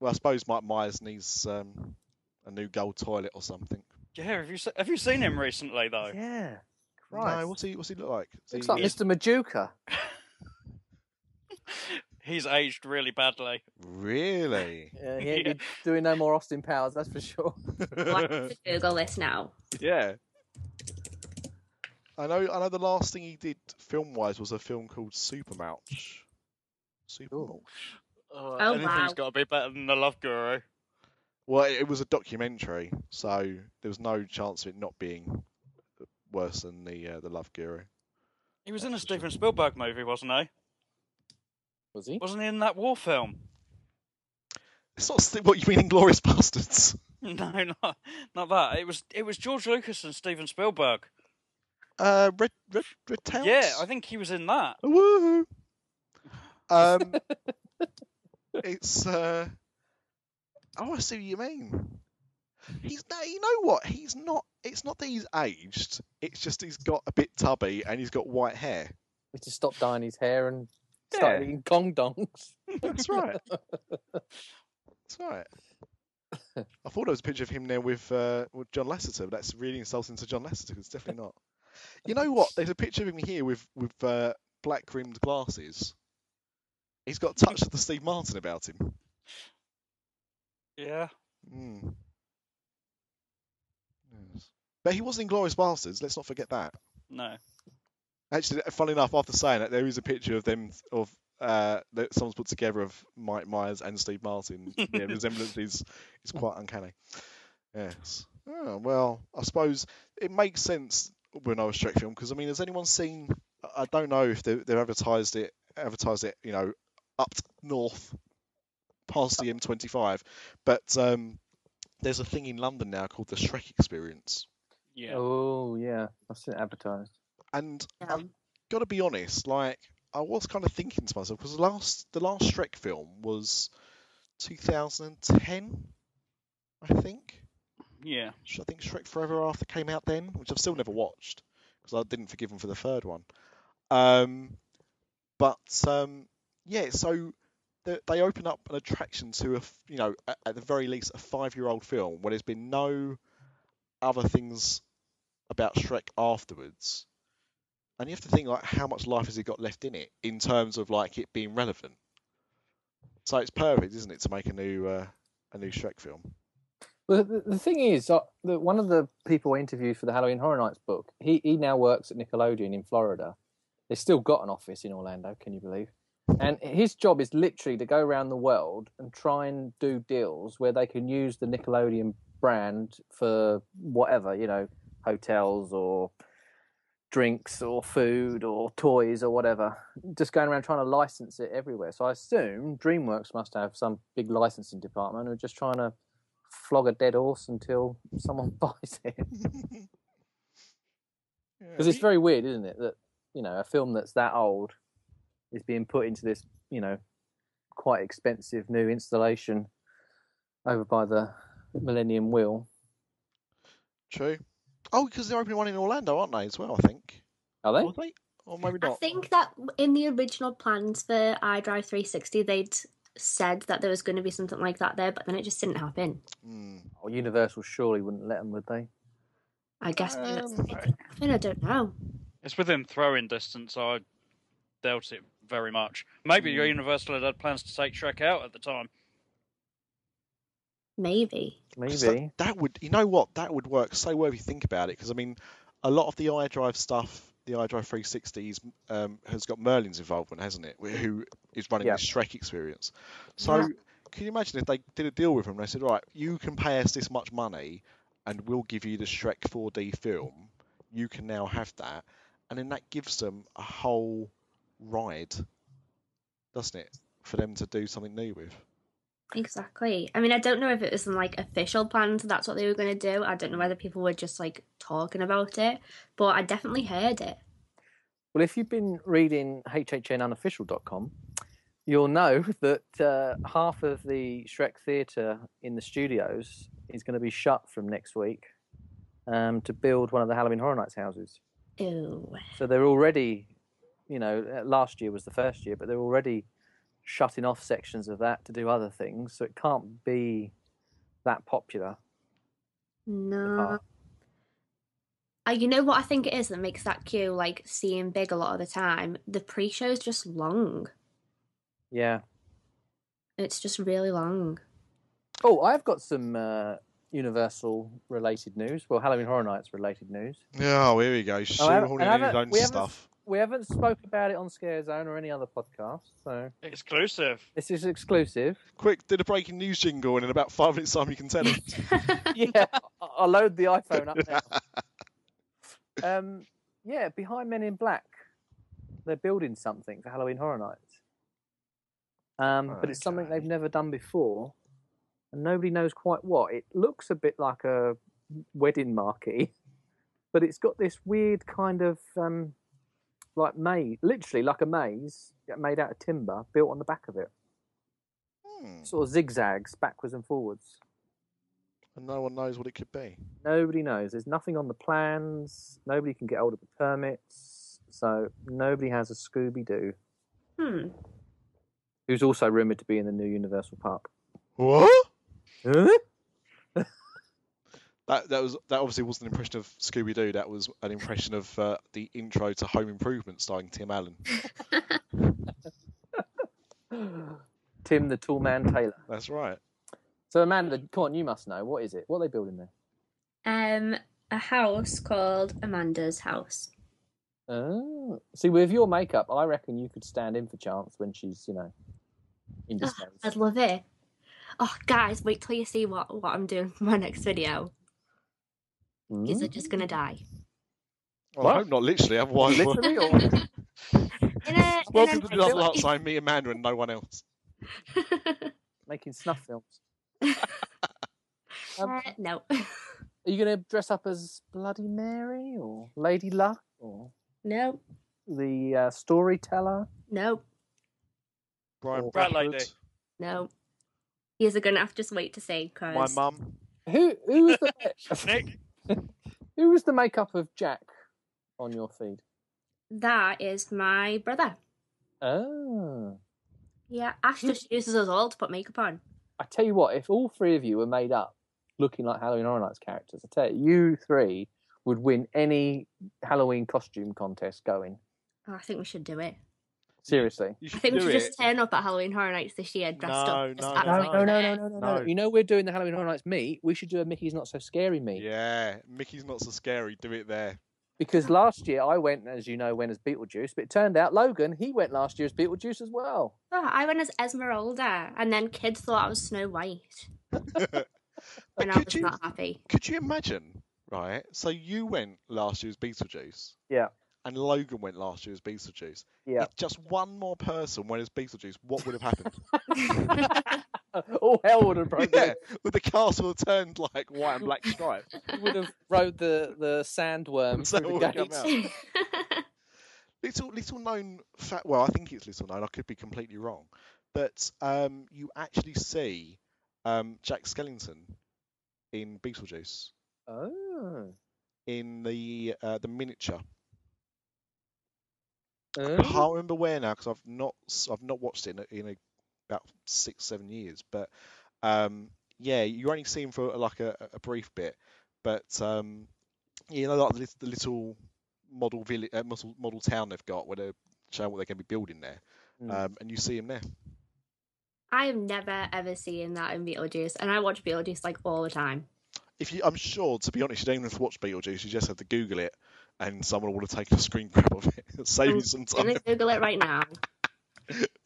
Well, I suppose Mike Myers needs um, a new gold toilet or something. Yeah, have you se- have you seen him recently though? Yeah. Christ. No, what's he what's he look like? Is Looks he- like Mr. Majuka. He's aged really badly. Really? Yeah, he ain't Yeah. be doing no more Austin Powers, that's for sure. I'll have to Google this now. yeah. I know. I know. The last thing he did film-wise was a film called Super Supermensch. Supermensch. Oh, Oh, anything's wow. got to be better than the Love Guru. Well, it it was a documentary, so there was no chance of it not being worse than the uh, the Love Guru. He was in a That's sure. Steven Spielberg movie, wasn't he? Was he? Wasn't he in that war film? It's not st- what you mean, Inglourious Basterds. No, not not that. It was it was George Lucas and Steven Spielberg. Uh, Red Red Red Tails. Yeah, I think he was in that. Woohoo! Um, it's uh. Oh, I see what you mean. He's no, you know what? He's not. It's not that he's aged. It's just he's got a bit tubby and he's got white hair. He just stopped dyeing his hair and started Yeah. eating Kong Dongs. That's right. That's right. I thought there was a picture of him there with uh, with John Lasseter, but that's really insulting to John Lasseter. It's definitely not. You know what? There's a picture of him here with with uh, black rimmed glasses. He's got a touch of the Steve Martin about him. Yeah. Mm. Yes. But he was in Glorious Bastards. Let's not forget that. No. Actually, funny enough, after saying that, there is a picture of them of uh, that someone's put together of Mike Myers and Steve Martin. Yeah, the resemblance is is quite uncanny. Yes. Oh, well, I suppose it makes sense when I was Shrek film because I mean, has anyone seen? I- don't know if they, they've advertised it, advertised it, you know, up north, past the M25, but um, there's a thing in London now called the Shrek Experience, Yeah. Oh, yeah. I've seen it advertised. and Yeah. I've got to be honest, like I was kind of thinking to myself because the last the last Shrek film was 2010, I think. Yeah. I think Shrek Forever After came out then, which I've still never watched because I didn't forgive him for the third one. Um, but um, yeah, so they, open up an attraction to a, you know, at, the very least, a five-year-old film where there's been no other things about Shrek afterwards. And you have to think like, how much life has he got left in it in terms of like it being relevant? So it's perfect, isn't it, to make a new uh, a new Shrek film? Well, the, the thing is, uh, the, one of the people I interviewed for the Halloween Horror Nights book, he, he now works at Nickelodeon in Florida. They've still got an office in Orlando, can you believe? And his job is literally to go around the world and try and do deals where they can use the Nickelodeon brand for whatever, you know, hotels or drinks or food or toys or whatever. Just going around trying to license it everywhere. So I assume DreamWorks must have some big licensing department who are just trying to flog a dead horse until someone buys it. Because it's very weird, isn't it, that you know a film that's that old is being put into this, you know, quite expensive new installation over by the Millennium Wheel. True. Oh, because they're opening one in Orlando, aren't they, as well, I think? Are they? Or they? Or maybe not. I think that in the original plans for iDrive 360, they'd said that there was going to be something like that there, but then it just didn't happen. Mm. Oh, Universal surely wouldn't let them, would they? I guess maybe that's Um, why it didn't happen. I don't know. It's within throwing distance. I doubt it very much. Maybe Mm. Universal had had plans to take Shrek out at the time. Maybe. 'Cause Maybe. That, that would, you know what? That would work so well if you think about it. Because I mean, a lot of the iDrive stuff, the iDrive 360s, um, has got Merlin's involvement, hasn't it? Who is running Yeah. this Shrek experience? So, Yeah. can you imagine if they did a deal with him? They said, right, you can pay us this much money, and we'll give you the Shrek 4D film. You can now have that, and then that gives them a whole ride, doesn't it, for them to do something new with? Exactly. I mean, I don't know if it was in like official plans that's what they were going to do. I don't know whether people were just like talking about it, but I definitely heard it. Well, if you've been reading hhnunofficial.com, you'll know that uh, half of the Shrek Theatre in the studios is going to be shut from next week um, to build one of the Halloween Horror Nights houses. Ew. So they're already, you know, uh, last year was the first year, but they're already shutting off sections of that to do other things. So it can't be that popular. No. park. Uh, you know what I think it is that makes that queue like seem big a lot of the time? The pre show is just long. Yeah. It's just really long. Oh, I've got some uh, Universal related news. Well, Halloween Horror Nights related news. Yeah, Oh, here we go. I haven't- Shoehorning I in his own we stuff. We haven't spoke about it on Scare Zone or any other podcast, so Exclusive. this is exclusive. Quick, do the breaking news jingle, and in about five minutes' time, you can tell it. yeah, I- I'll load the iPhone up now. um, yeah, behind Men in Black, they're building something for Halloween Horror Nights. Um, But it's something they've never done before, and nobody knows quite what. It looks a bit like a wedding marquee, but it's got this weird kind of um, like maze, literally like a maze made out of timber built on the back of it. Hmm. Sort of zigzags backwards and forwards. And no one knows what it could be. Nobody knows. There's nothing on the plans. Nobody can get hold of the permits. So nobody has a Scooby Doo, hmm. who's also rumoured to be in the new Universal Park. What? Huh? That that was that obviously wasn't an impression of Scooby Doo. That was an impression of uh, the intro to Home Improvement, starring Tim Allen. Tim the Tool Man Taylor. That's right. So Amanda, come on, you must know. What is it? What are they building there? Um, a house called Amanda's house. Oh. See, with your makeup, I reckon you could stand in for Chance when she's, you know, in Oh. I'd love it. Oh, guys, wait till you see what, what I'm doing for my next video. Is it just gonna die? Well, What? I hope not literally, otherwise. we'll- Literally, or In a, Welcome in to the nice Last way. Sign, me, Amanda, and no one else. making snuff films. Um, Uh, no. Are you going to dress up as Bloody Mary or Lady Luck or no. the uh, storyteller? No. Brian Rat Bradford, lady. No. You're gonna have to just wait to see, my cause mum. Who who was the Nick. who was the makeup of Jack on your feed? that is my brother. Oh, Yeah, Ash just uses us all to put makeup on. I tell you what, if all three of you were made up looking like Halloween Horror Nights characters, I tell you, you three would win any Halloween costume contest going. Oh, I think we should do it. Seriously. You I should think we should it. just turn up at Halloween Horror Nights this year dressed No, up. just no, act no, like no, no, no, no, no, no. No. You know we're doing the Halloween Horror Nights meet. We should do a Mickey's Not So Scary meet. Yeah, Mickey's not so scary. Do it there. Because last year I went, as you know, went as Beetlejuice, but it turned out Logan, he went last year as Beetlejuice as well. Oh, I went as Esmeralda, and then kids thought I was Snow White, and I could was you not happy. could you imagine? Right. So you went last year as Beetlejuice. Yeah. And Logan went last year as Beetlejuice. Yeah. If just one more person went as Beetlejuice, what would have happened? All hell would have broken. yeah, would the castle have turned like white and black stripes? We would have rode the, the sandworm So through the would gates. little little known fact. Well, I think it's little known. I could be completely wrong, but um, you actually see um, Jack Skellington in Beetlejuice Oh. in the uh, the miniature. I Oh. can't remember where now because I've not s- I've not watched it in a, in a about six, seven years. But um, yeah, you only see him for like a, a brief bit. But um, you know, like the, the little model village, uh, model, model town they've got where they're showing what they're going to be building there, Mm. um, and you see him there. I have never ever seen that in Beetlejuice, and I watch Beetlejuice like all the time. If you, I'm sure, to be honest, you don't even have to watch Beetlejuice. You just have to Google it, and someone will have taken a screen grab of it. It'll save you some time. Gonna Google it right now.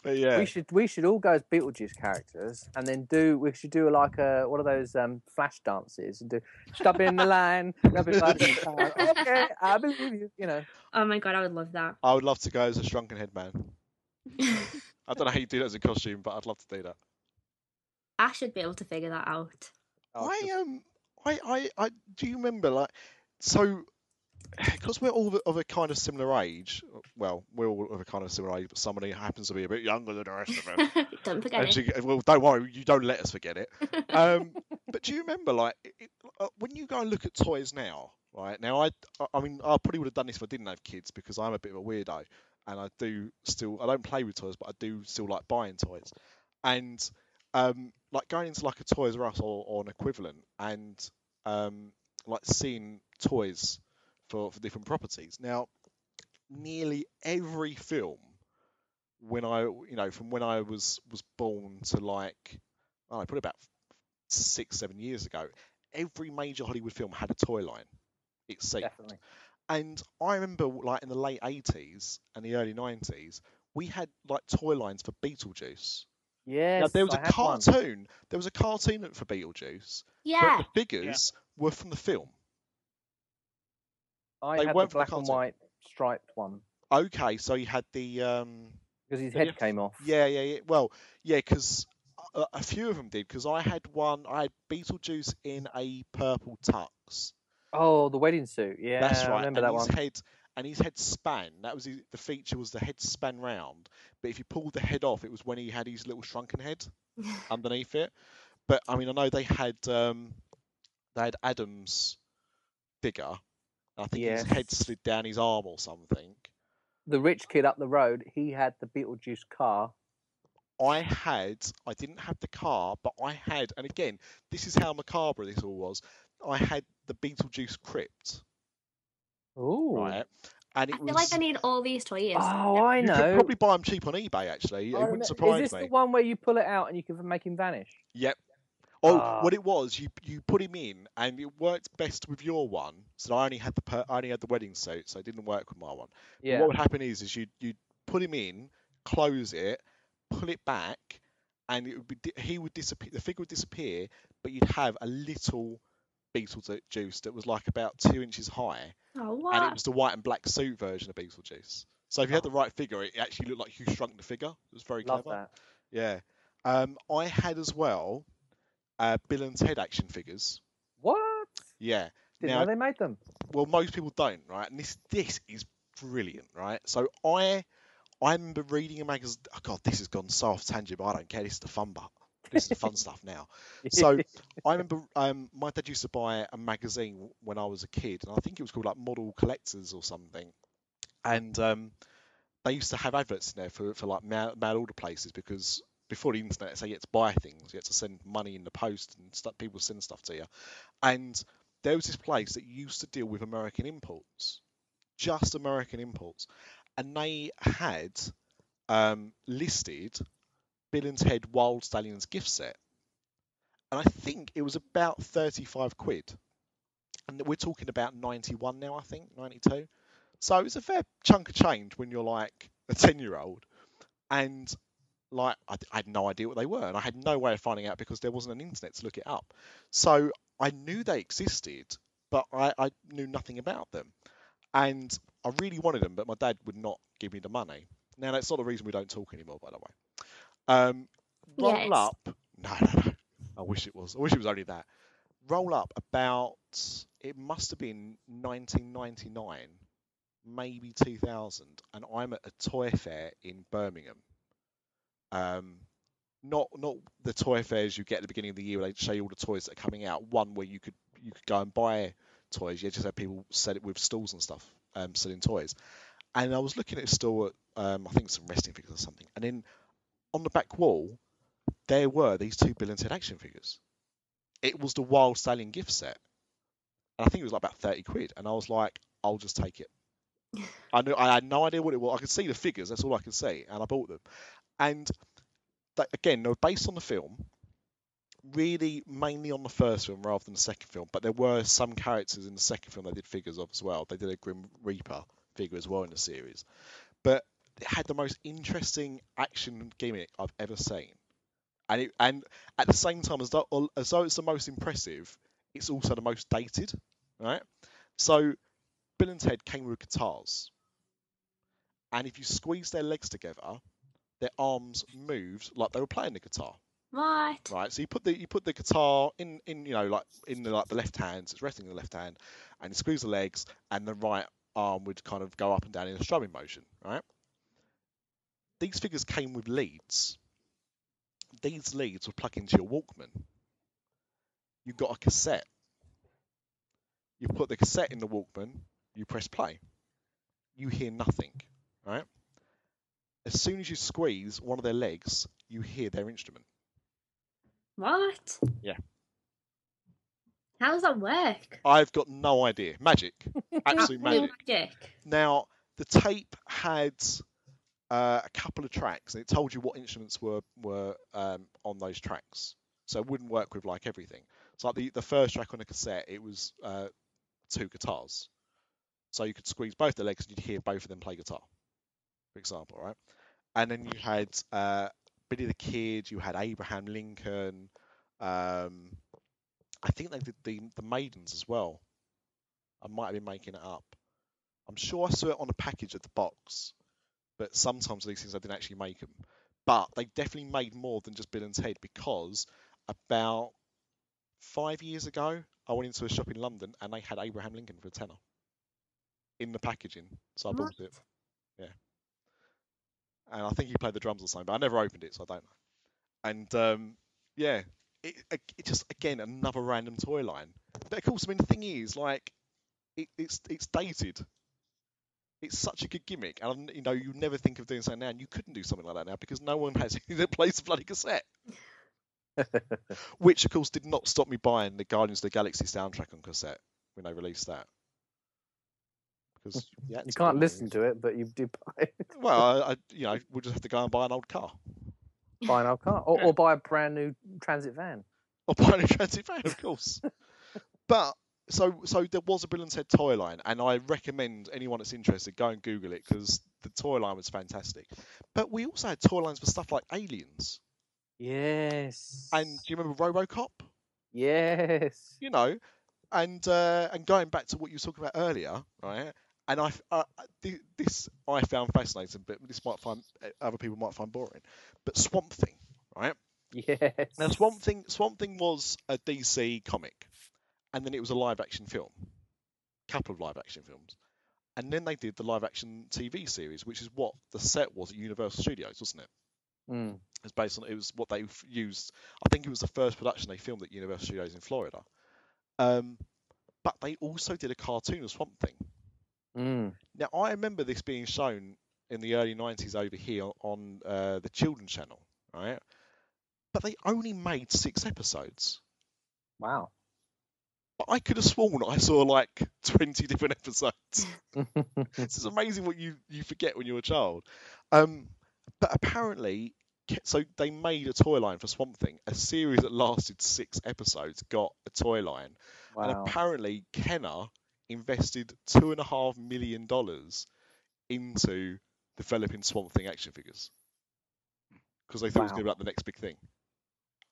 But yeah, We should we should all go as Beetlejuice characters, and then do we should do like a what are those um, flash dances and do stop in the line, everybody. okay, I believe you. You know, Oh my god, I would love that. I would love to go as a shrunken head man. I don't know how you do that as a costume, but I'd love to do that. I should be able to figure that out. Oh, I um, I, I, I do you remember like so because we're all of a kind of similar age. Well, we're all of a kind of similar age, but somebody happens to be a bit younger than the rest of us. Don't forget And it. she- well, don't worry, you don't let us forget it. Um, but do you remember, like, it, uh, when you go and look at toys now, right? Now, I, I- I mean, I probably would have done this if I didn't have kids because I'm a bit of a weirdo, and I do still, I don't play with toys, but I do still like buying toys, and um, like going into like a Toys R Us or, or an equivalent, and um, like seeing toys for for different properties. Now, nearly every film when I, you know, from when I was was born to like, oh, probably about six, seven years ago, every major Hollywood film had a toy line. It seemed. definitely. And I remember, like in the late '80s and the early '90s, we had like toy lines for Beetlejuice. Yes, now, there was I a had one. cartoon. There was a cartoon for Beetlejuice, Yeah. but the figures were from the film. I they had the weren't the black and white striped one Okay, so you had the um, because his head you have- came off. Yeah, yeah, yeah. Well, yeah, because a, a few of them did. Because I had one. I had Beetlejuice in a purple tux. Oh, the wedding suit. Yeah, That's I right. remember and that his one. head and his head span. That was his, the feature. Was the head span round? But if you pulled the head off, it was when he had his little shrunken head underneath it. But I mean, I know they had um, they had Adam's figure. I think his head slid down his arm or something. The rich kid up the road, he had the Beetlejuice car. I had, I didn't have the car, but I had, and again, this is how macabre this all was. I had the Beetlejuice crypt, Ooh. right? And I it feel was. like I need all these toys. Oh, I you know. could probably buy them cheap on eBay. Actually, it I wouldn't remember- surprise Is this me. the one where you pull it out and you can make him vanish? Yep. Oh, Ah. what it was, you you put him in, and it worked best with your one. So I only had the per, I only had the wedding suit, so it didn't work with my one. But Yeah. What would happen is, is you you put him in, close it, pull it back, and it would be di- he would disappear. The figure would disappear, but you'd have a little Beetlejuice that was like about two inches high, oh, and it was the white and black suit version of Beetlejuice. So if you had the right figure, it actually looked like you shrunk the figure. It was very Love clever. that. Yeah. Um, I had as well uh, Bill and Ted action figures. What? Yeah. Didn't Now- know they made them. Well, most people don't, right? And this this is brilliant, right? So I I remember reading a magazine. Oh God, this has gone so off tangent, but I don't care. This is the fun part. This is the fun stuff now. So I remember um, my dad used to buy a magazine when I was a kid, and I think it was called like Model Collectors or something. And um, they used to have adverts in there for, for like mail, mail order places because before the internet, so you had to buy things, you had to send money in the post and stuff, people send stuff to you. And there was this place that used to deal with American imports, just American imports, and they had um, listed Bill and Ted Wild Stallions gift set, and I think it was about thirty-five quid, and we're talking about ninety-one now, I think ninety-two. So it's a fair chunk of change when you're like a ten-year-old, and like I, I had no idea what they were, and I had no way of finding out because there wasn't an internet to look it up. So I knew they existed, but I, I knew nothing about them, and I really wanted them, but my dad would not give me the money. Now that's not the reason we don't talk anymore, by the way. Um, roll Yes. up. No, no, no. I wish it was. I wish it was only that. Roll up about. It must have been 1999, maybe 2000, and I'm at a toy fair in Birmingham. Um, not not the toy fairs you get at the beginning of the year where they show you all the toys that are coming out. One where you could you could go and buy toys. You just have people sell it with stalls and stuff, um, selling toys. And I was looking at a store at um, I think some wrestling figures or something, and then on the back wall there were these two Bill and Ted action figures. It was the Wild Stallion gift set. And I think it was like about 30 quid. And I was like, I'll just take it. I knew I had no idea what it was. I could see the figures, that's all I could see, and I bought them. And they, again, they were based on the film, really mainly on the first film rather than the second film. But there were some characters in the second film they did figures of as well. They did a Grim Reaper figure as well in the series. But it had the most interesting action gimmick I've ever seen. And it, and at the same time, as though, as though it's the most impressive, it's also the most dated, right? So Bill and Ted came with guitars, and if you squeeze their legs together, their arms moved like they were playing the guitar. Right. Right. So you put the you put the guitar in in you know like in the like the left hand, so it's resting in the left hand, and you squeeze the legs, and the right arm would kind of go up and down in a strumming motion. Right. These figures came with leads. These leads were plug into your Walkman. You got a cassette. You put the cassette in the Walkman. You press play. You hear nothing. Right. As soon as you squeeze one of their legs, you hear their instrument. What? Yeah. How does that work? I've got no idea. Magic. Absolute magic. Magic. Now, the tape had uh, a couple of tracks, and it told you what instruments were were um, on those tracks. So it wouldn't work with like everything. So like the, the first track on a cassette, it was uh, two guitars. So you could squeeze both the legs, and you'd hear both of them play guitar, for example, right? And then you had uh, Billy the Kid, you had Abraham Lincoln. Um, I think they did the the Maidens as well. I might have been making it up. I'm sure I saw it on a package of the box, but sometimes these things I didn't actually make them. But they definitely made more than just Bill and Ted because about five years ago, I went into a shop in London and they had Abraham Lincoln for a tenner in the packaging, so I bought it. And I think he played the drums or something, but I never opened it, so I don't know. And um, yeah, it, it just again another random toy line. But of course, I mean the thing is, like, it, it's it's dated. It's such a good gimmick, and you know you never think of doing something now, and you couldn't do something like that now because no one has that plays the bloody cassette. Which of course did not stop me buying the Guardians of the Galaxy soundtrack on cassette when they released that. Because you can't listen to it, but you do buy it. Well, I, I, you know, we'll just have to go and buy an old car buy an old car, or, or buy a brand new transit van. or buy a transit van, of course. but so so there was a Bill and Ted toy line, and I recommend anyone that's interested go and Google it because the toy line was fantastic. But we also had toy lines for stuff like Aliens, Yes. and do you remember RoboCop? yes. You know, and uh, and going back to what you were talking about earlier, right? And I, uh, this I found fascinating, but this might find other people might find boring. But Swamp Thing, right? Yes. Now Swamp Thing, Swamp Thing was a DC comic, and then it was a live action film, couple of live action films, and then they did the live action TV series, which is what the set was at Universal Studios, wasn't it? Mm. It was based on it was what they used. I think it was the first production they filmed at Universal Studios in Florida. Um, but they also did a cartoon of Swamp Thing. Mm. Now I remember this being shown in the early '90s over here on uh, the Children's Channel, right? But they only made six episodes. Wow. But I could have sworn I saw like 20 different episodes. this is amazing what you, you forget when you're a child. Um, but apparently, so they made a toy line for Swamp Thing. A series that lasted six episodes got a toy line. And apparently, Kenner invested two and a half million dollars into developing Swamp Thing action figures because they thought it was going to be like the next big thing.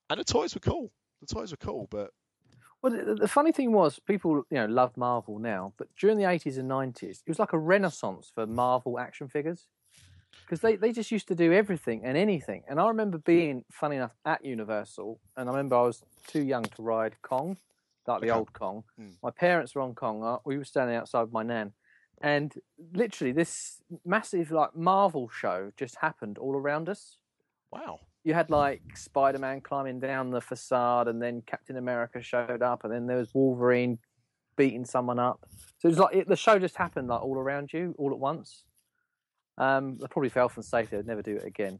And the toys were cool. The toys were cool, but Well, the, the funny thing was, people you know love Marvel now, but during the eighties and nineties, it was like a renaissance for Marvel action figures because they, they just used to do everything and anything. And I remember being funny enough at Universal, and I remember I was too young to ride Kong, like the Okay. old Kong. Mm. My parents were on Kong. We were standing outside with my nan, and literally this massive like Marvel show just happened all around us wow. you had like Spider Man climbing down the facade, and then Captain America showed up, and then there was Wolverine beating someone up. So it was like it, the show just happened like all around you, all at once. Um, they probably for health and safety, they'd never do it again.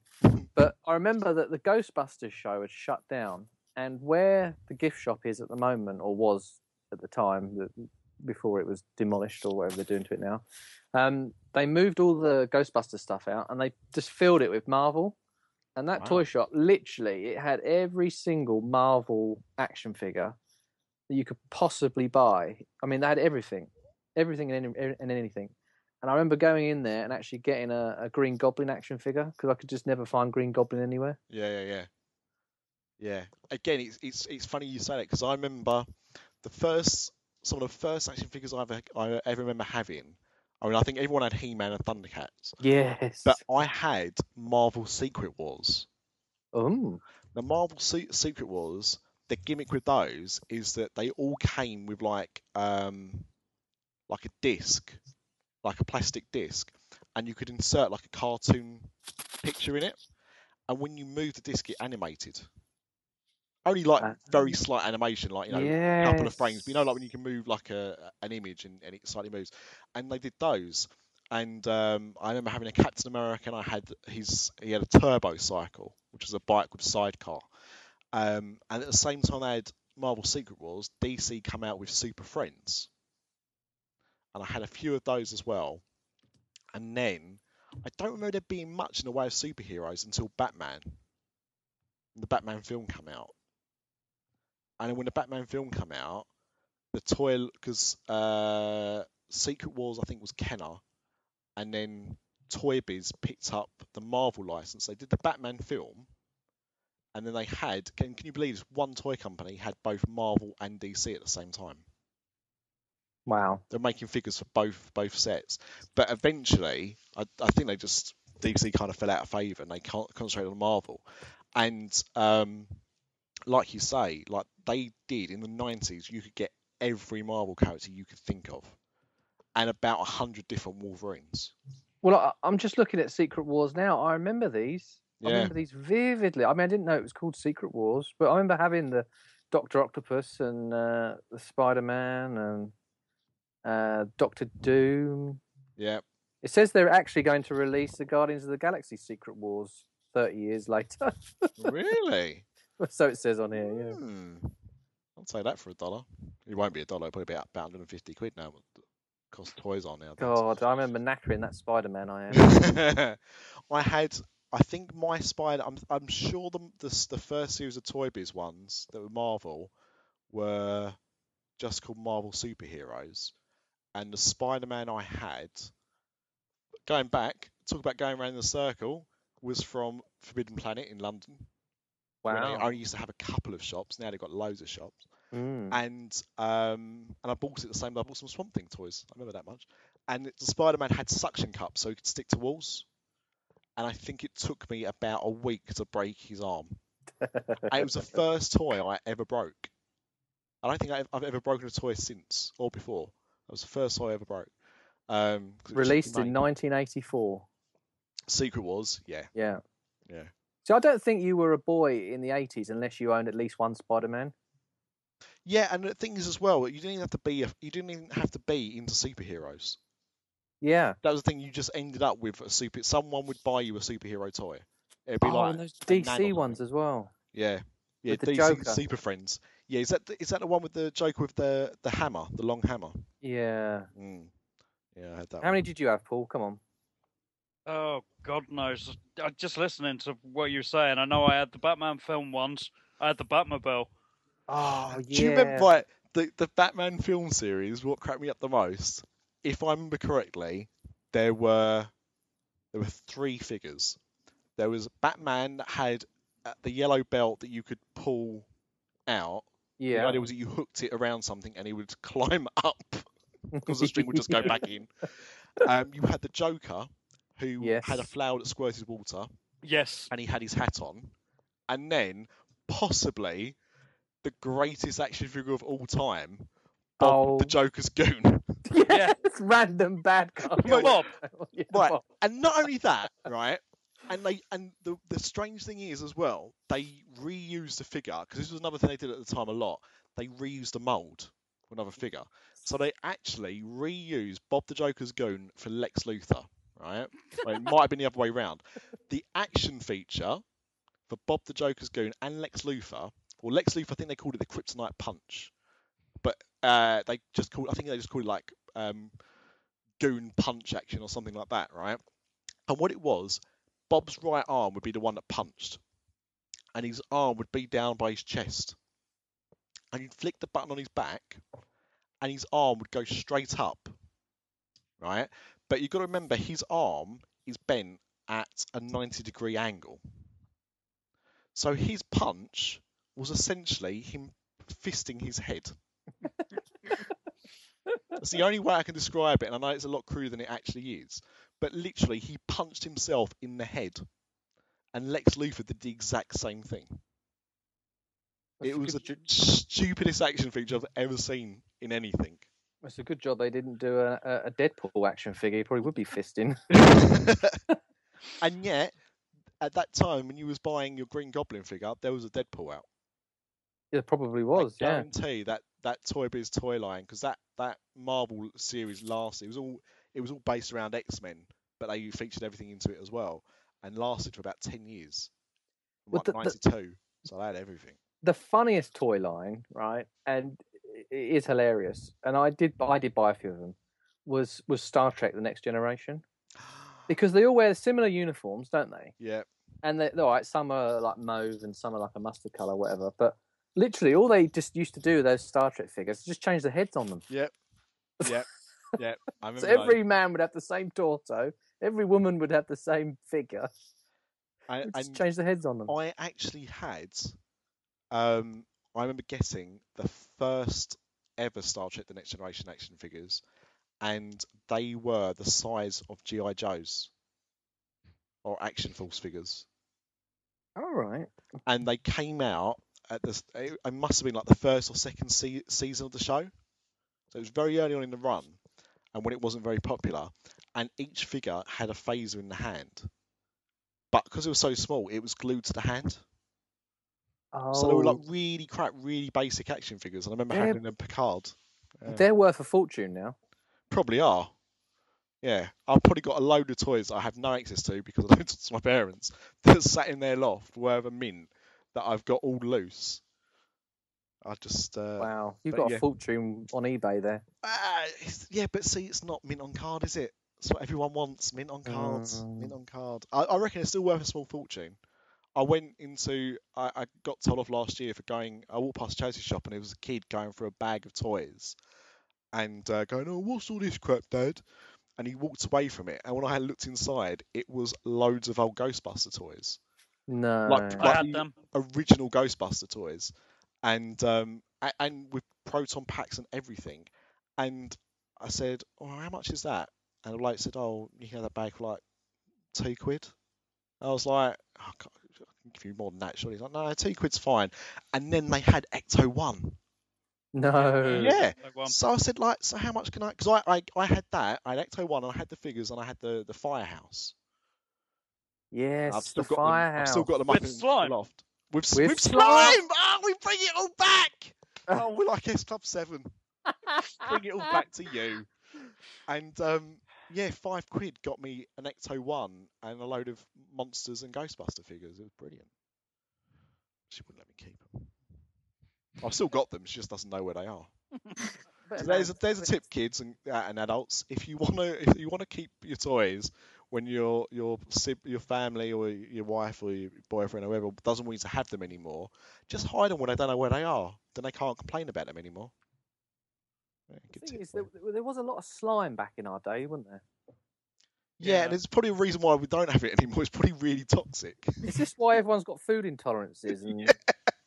But I remember that the Ghostbusters show had shut down, and where the gift shop is at the moment, or was at the time, before it was demolished or whatever they're doing to it now, um, they moved all the Ghostbuster stuff out and they just filled it with Marvel. And that Wow. toy shop, literally, it had every single Marvel action figure that you could possibly buy. I mean, they had everything, everything and, any, and anything. And I remember going in there and actually getting a, a Green Goblin action figure because I could just never find Green Goblin anywhere. Yeah, yeah, yeah. Yeah. Again, it's it's it's funny you say that because I remember the first some of the first action figures I ever I ever remember having. I mean, I think everyone had He-Man and Thundercats, Yes. but I had Marvel Secret Wars. um, The Marvel Se- Secret Wars, the gimmick with those is that they all came with like um like a disc, like a plastic disc, and you could insert like a cartoon picture in it, and when you move the disc, it animated. Only like Ah. very slight animation, like you know, a couple of frames. But you know, like when you can move like a an image and, and it slightly moves, and they did those. And um, I remember having a Captain America, and I had his he had a turbo cycle, which was a bike with a sidecar. Um, and at the same time, they had Marvel Secret Wars. DC come out with Super Friends, and I had a few of those as well. And then I don't remember there being much in the way of superheroes until Batman. The Batman film came out, and then when the Batman film came out, the toy because uh, Secret Wars I think was Kenner, and then Toy Biz picked up the Marvel license. They did the Batman film, and then they had can can you believe this? One toy company had both Marvel and DC at the same time. wow. They're making figures for both both sets, but eventually, I, I think they just DC kind of fell out of favour and they can't concentrate on Marvel, and um, like you say, like they did in the nineties, you could get every Marvel character you could think of, and about a hundred different Wolverines. Well, I, I'm just looking at Secret Wars now. I remember these. Yeah. I remember these vividly. I mean, I didn't know it was called Secret Wars, but I remember having the Doctor Octopus and uh, the Spider Man and uh, Doctor Doom. Yeah, It says they're actually going to release the Guardians of the Galaxy Secret Wars 30 years later. really. so it says on here, yeah. Hmm. I'd say that for a dollar. It won't be a dollar, probably about, about 150 quid now. Cost toys are now. God, I remember knackering that Spider Man I had. I had, I think my spider. I'm, I'm sure the, the the first series of Toy Biz ones that were Marvel were just called Marvel Superheroes, and the Spider-Man I had, going back, talk about going around in the circle, was from Forbidden Planet in London. when They only used to have a couple of shops. Now they've got loads of shops Mm. and um, and I bought it the same. I bought some Swamp Thing toys. I remember that much. And the Spider-Man had suction cups, so he could stick to walls. And I think it took me about a week to break his arm. And it was the first toy I ever broke. I don't think I've, I've ever broken a toy since or before. That was the first toy I ever broke. Um, 'cause it was Released in 1984. Secret Wars, yeah, Yeah. yeah. So I don't think you were a boy in the 80s unless you owned at least one Spider Man. Yeah, and the thing is as well, you didn't even have to be a, you didn't even have to be into superheroes. Yeah. That was the thing. You just ended up with a super. Someone would buy you a superhero toy. It'd be oh, like and those DC ones as well. Yeah, yeah. With the DC Joker. Super Friends. Yeah, is that the, is that the one with the Joker with the the hammer, the long hammer? Yeah. Mm. Yeah, I had that. How many did you have, Paul? Come on. Oh, God knows. I just listening to what you're saying. I know I had the Batman film ones. I had the Batmobile. Oh, yeah. Do you remember like the the Batman film series? What cracked me up the most? If I remember correctly, there were there were three figures. There was Batman that had uh, the yellow belt that you could pull out. Yeah. The Yeah. idea was that you hooked it around something and he would climb up because the string would just go back in. Um, you had the Joker, who had a flower that squirted water, Yes. and he had his hat on. And then, possibly, the greatest action figure of all time, Bob Oh. the Joker's goon. yes, random bad guy. Bob. Yeah, Right. Bob. And not only that, right? And they and the the strange thing is as well, they reused the figure because this was another thing they did at the time a lot. They reused the mold for another figure, so they actually reused Bob the Joker's goon for Lex Luthor. right? Well, it might have been the other way round. The action feature for Bob the Joker's Goon and Lex Luthor, or Lex Luthor, I think they called it the Kryptonite Punch, but uh, they just called, I think they just called it like um, Goon Punch Action or something like that, right? And what it was, Bob's right arm would be the one that punched, and his arm would be down by his chest, and you'd flick the button on his back, and his arm would go straight up, right? But you've got to remember his arm is bent at a 90 degree angle. So his punch was essentially him fisting his head. That's the only way I can describe it, and I know it's a lot cruder than it actually is. But literally, he punched himself in the head, and Lex Luthor did the exact same thing. That's it was the stupidest action feature I've ever seen in anything. it's a good job they didn't do a, a- a Deadpool action figure. He probably would be fisting. and yet, at that time when you was buying your Green Goblin figure, there was a Deadpool out. It probably was, I yeah. guarantee that that Toy Biz toy line because that that Marvel series lasted. It was all it was all based around X Men, but they featured everything into it as well, and lasted for about ten years. Like the- the- ninety two, so they had everything. the funniest toy line, right, and it is hilarious. And I did, I did buy a few of them. Was was Star Trek: The Next Generation because they all wear similar uniforms, don't they? yeah, And they're all right, some are like mauve and some are like a mustard color, whatever. But literally, all they just used to do with those Star Trek figures just change the heads on them. yep, yep, yep. I So every man would have the same torso, every woman would have the same figure. and, Just change the heads on them. I actually had, um, I remember getting the first ever Star Trek: The Next Generation action figures, and they were the size of GI Joes or Action Force figures, All right. and they came out at the. It it must have been like the first or second se- season of the show, so it was very early on in the run, and when it wasn't very popular, and each figure had a phaser in the hand. But because it was so small, it was glued to the hand. Oh, So they were like oh. really crap, really basic action figures, and I remember They're- having a Picard. Yeah. they're worth a fortune now. Probably are. Yeah, I've probably got a load of toys I have no access to because I don't talk to my parents that sat in their loft worth a mint that I've got all loose. I just uh, Wow, you've got yeah. a fortune on eBay there. ah, yeah, but see, it's not mint on card, is it? That's what everyone wants. Mint on cards. Mint Mm. on card. I, I reckon it's still worth a small fortune. I went into. I, I got told off last year for going. I walked past Chelsea's shop and there was a kid going for a bag of toys, and uh, going, "Oh, what's all this crap, Dad?" And he walked away from it. And when I had looked inside, it was loads of old Ghostbuster toys, No, Like- I had them. original Ghostbuster toys, and um, and with proton packs and everything. And I said, "Oh, how much is that?" And the bloke said, "Oh, you can have that bag for like two quid." I was like, oh, I can't- I can give you more than that, surely. He's like, no, two quid's fine. And then they had Ecto One. no. Yeah. Like. So I said, like, so how much can I? Because I, I, I had that. I had Ecto One, and I had the figures, and I had the the Firehouse. Yes, I've still the got them. I've still got them With up in slime. the loft. With, s- With with slime. slime. Oh, we bring it all back. oh, we're like S Club Seven. bring it all back to you. And um, yeah, five quid got me an Ecto One and a load of monsters and Ghostbuster figures. It was brilliant. She wouldn't let me keep them. I've still got them. She just doesn't know where they are. So there's a, there's a tip, kids and, uh, and adults. If you wanna if you wanna keep your toys when your your your family or your wife or your boyfriend or whoever doesn't want you to have them anymore, just hide them when they don't know where they are. Then they can't complain about them anymore. Yeah, The thing is, there, there was a lot of slime back in our day, wasn't there? yeah, Yeah. and it's probably a reason why we don't have it anymore. It's probably really toxic. Is this why everyone's got food intolerances and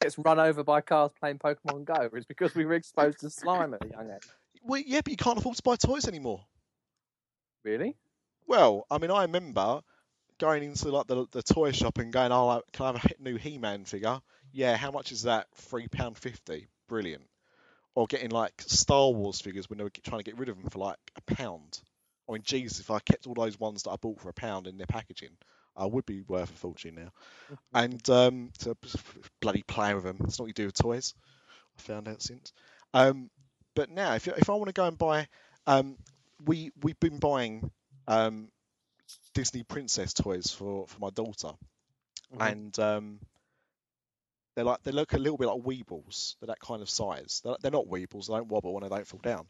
gets run over by cars playing Pokemon Go? It's because we were exposed to slime at a young age. well, yeah, but you can't afford to buy toys anymore. Really? Well, I mean, I remember going into like the the toy shop and going, "Oh, like, can I have a new He-Man figure?" Yeah, how much is that? Three pound fifty. Brilliant. Or getting like Star Wars figures when they were trying to get rid of them for like a pound. I mean, Jesus, if I kept all those ones that I bought for a pound in their packaging, I would be worth a fortune now. And um, to bloody play with them. That's not what you do with toys. I found out since. Um, but now, if if I want to go and buy, um, we we've been buying um, Disney princess toys for for my daughter, Mhm. and um, they're like they look a little bit like Weebles. They're that kind of size. They're, they're not Weebles. They don't wobble and they don't fall down,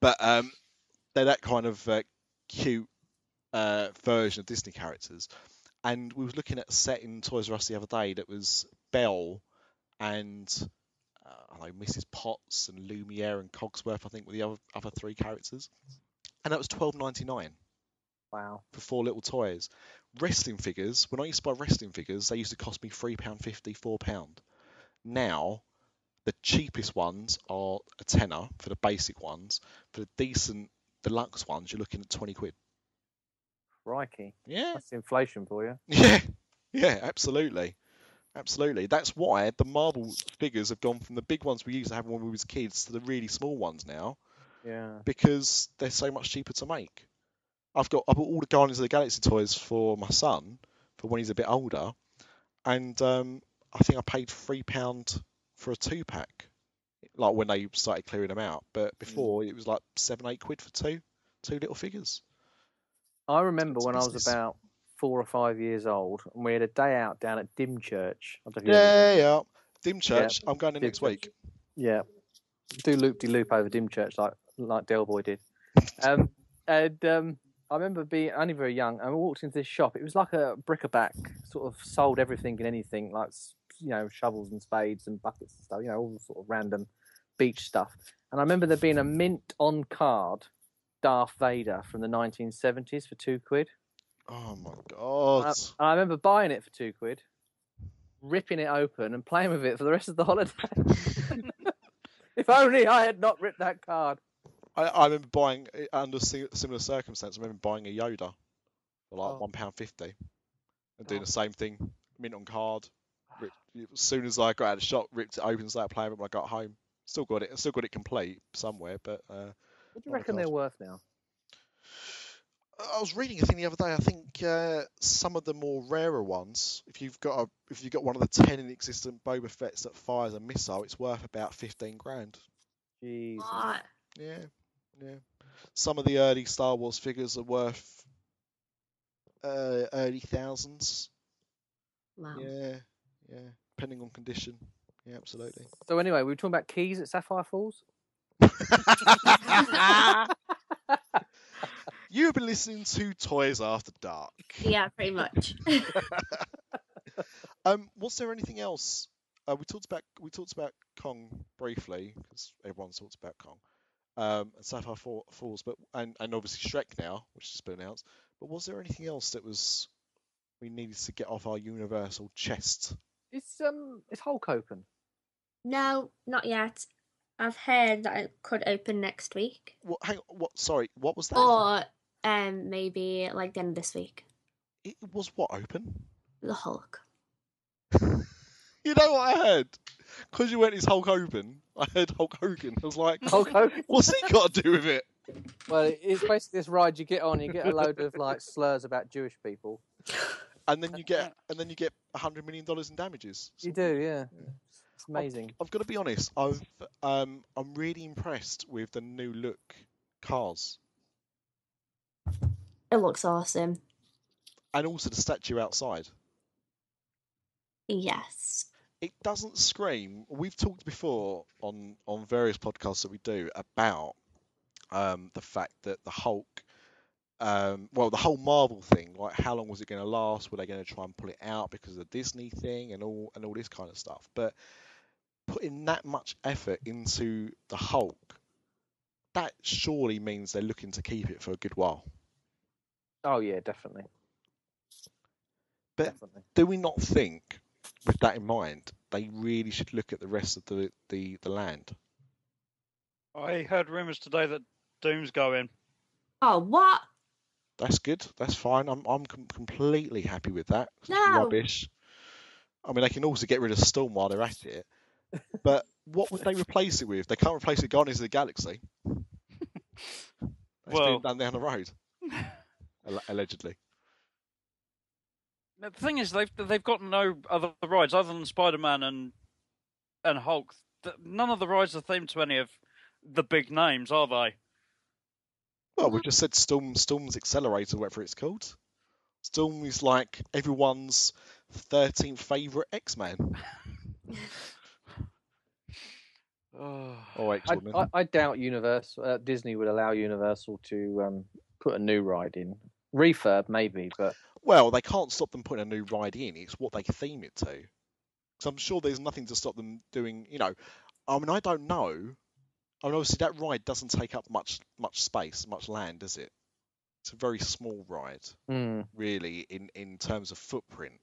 but um, they're that kind of uh, cute uh, version of Disney characters. And we was looking at a set in Toys R Us the other day that was Belle and uh, I don't know Mrs. Potts and Lumiere and Cogsworth. I think were the other other three characters, and that was twelve ninety nine Wow. for four little toys. Wrestling figures, when I used to buy wrestling figures, they used to cost me £3.50, £4. Now, the cheapest ones are a tenner for the basic ones. For the decent deluxe ones, you're looking at 20 quid. Crikey. Yeah, That's inflation for you. yeah, yeah, absolutely. Absolutely. That's why the Marvel figures have gone from the big ones we used to have when we was kids to the really small ones now Yeah. because they're so much cheaper to make. I've got I bought all the Guardians of the Galaxy toys for my son for when he's a bit older, and um, I think I paid three pound for a two pack, like when they started clearing them out. But before it was like seven eight quid for two two little figures. I remember It's when I was about four or five years old, and we had a day out down at Dymchurch. I don't know if you ever- Yeah, yeah. Dim Church. I'm going there Dim next Church. week. Yeah. Do loop de loop over Dymchurch like like Del Boy did. Um, and um, I remember being only very young, and we walked into this shop. It was like a bric-a-brac, sort of sold everything and anything, like you know shovels and spades and buckets and stuff. You know, all sort of random beach stuff. And I remember there being a mint on card Darth Vader from the 1970s for two quid. Oh my god. And I remember buying it for two quid, ripping it open and playing with it for the rest of the holiday. if only I had not ripped that card. I, I remember buying uh, under similar circumstances. I remember buying a Yoda for like Oh. one pound fifty, and doing Oh. the same thing, mint on card. Ripped, as soon as I got out of the shop, ripped it open, started playing with it when I got home. Still got it. Still got it complete somewhere, but uh, What do you reckon card. they're worth now? I was reading a thing the other day. I think uh, some of the more rarer ones, if you've got a, if you've got one of the ten in existent Boba Fett's that fires a missile, it's worth about fifteen grand. Jesus. What? Yeah, yeah. Some of the early Star Wars figures are worth uh, early thousands. Wow. Yeah, yeah. Depending on condition. Yeah, absolutely. So anyway, we were talking about keys at Sapphire Falls. you have been listening to Toys After Dark. Yeah, pretty much. Um, was there anything else? Uh, we talked about we talked about Kong briefly because everyone talks about Kong. Um, and Sapphire Fall, Falls, but and, and obviously Shrek now, which has been announced. But was there anything else that was we needed to get off our Universal chest? It's um, it's Hulk open. no, not yet. I've heard that it could open next week, What? Hang on. What? Sorry. What was that? or um, maybe like the end of this week. It was what open? The Hulk. You know what I heard? Because you went his Hulk Hogan, I heard Hulk Hogan. I was like, Hulk Hogan. what's he got to do with it? Well, it's basically this ride you get on. You get a load of like slurs about Jewish people. And then you get and then you get a hundred million dollars in damages. You do, yeah. It's amazing. I've got to be honest. I've um I'm really impressed with the new look cars It looks awesome. and also the statue outside. Yes. It doesn't scream. We've talked before on on various podcasts that we do about um the fact that the Hulk um, well, the whole Marvel thing, like how long was it going to last? Were they going to try and pull it out because of the Disney thing and all and all this kind of stuff? But putting that much effort into the Hulk, that surely means they're looking to keep it for a good while. Oh yeah, definitely. But- definitely. Do we not think, with that in mind, they really should look at the rest of the the, the land? I heard rumours today that Doom's going. Oh, what? That's good. That's fine. I'm I'm com- completely happy with that. No. Rubbish. I mean, they can also get rid of Storm while they're at it. But what would they replace it with? They can't replace it with Guardians of the Galaxy. That's Well- been done down the road, allegedly. The thing is, they've they've got no other rides other than Spider Man and and Hulk. None of the rides are themed to any of the big names, are they? Well, we just said Storm Storm's Accelerator, whatever it's called. Storm is like everyone's 13th favourite X Man Oh. or X I, I, I doubt Universal uh, Disney would allow Universal to um, put a new ride in. Refurb maybe, but Well, they can't stop them putting a new ride in. It's what they theme it to. So I'm sure there's nothing to stop them doing. You know, I mean, I don't know. I mean, obviously that ride doesn't take up much much space, much land, does it? It's a very small ride, hmm, really, in in terms of footprint.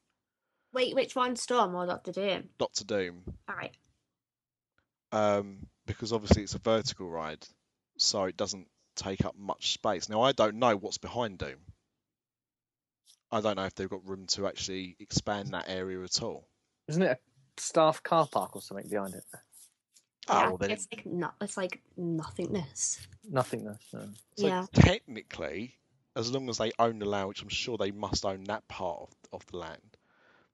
Wait, which one, Storm or Doctor Doom? Doctor Doom, All right. um, because obviously it's a vertical ride, so it doesn't take up much space. Now I don't know what's behind Doom. I don't know if they've got room to actually expand that area at all. isn't it a staff car park or something behind it? Yeah, Oh, then it's like not. It's like nothingness. Nothingness. No. So yeah. technically, as long as they own the land, which I'm sure they must own that part of, of the land,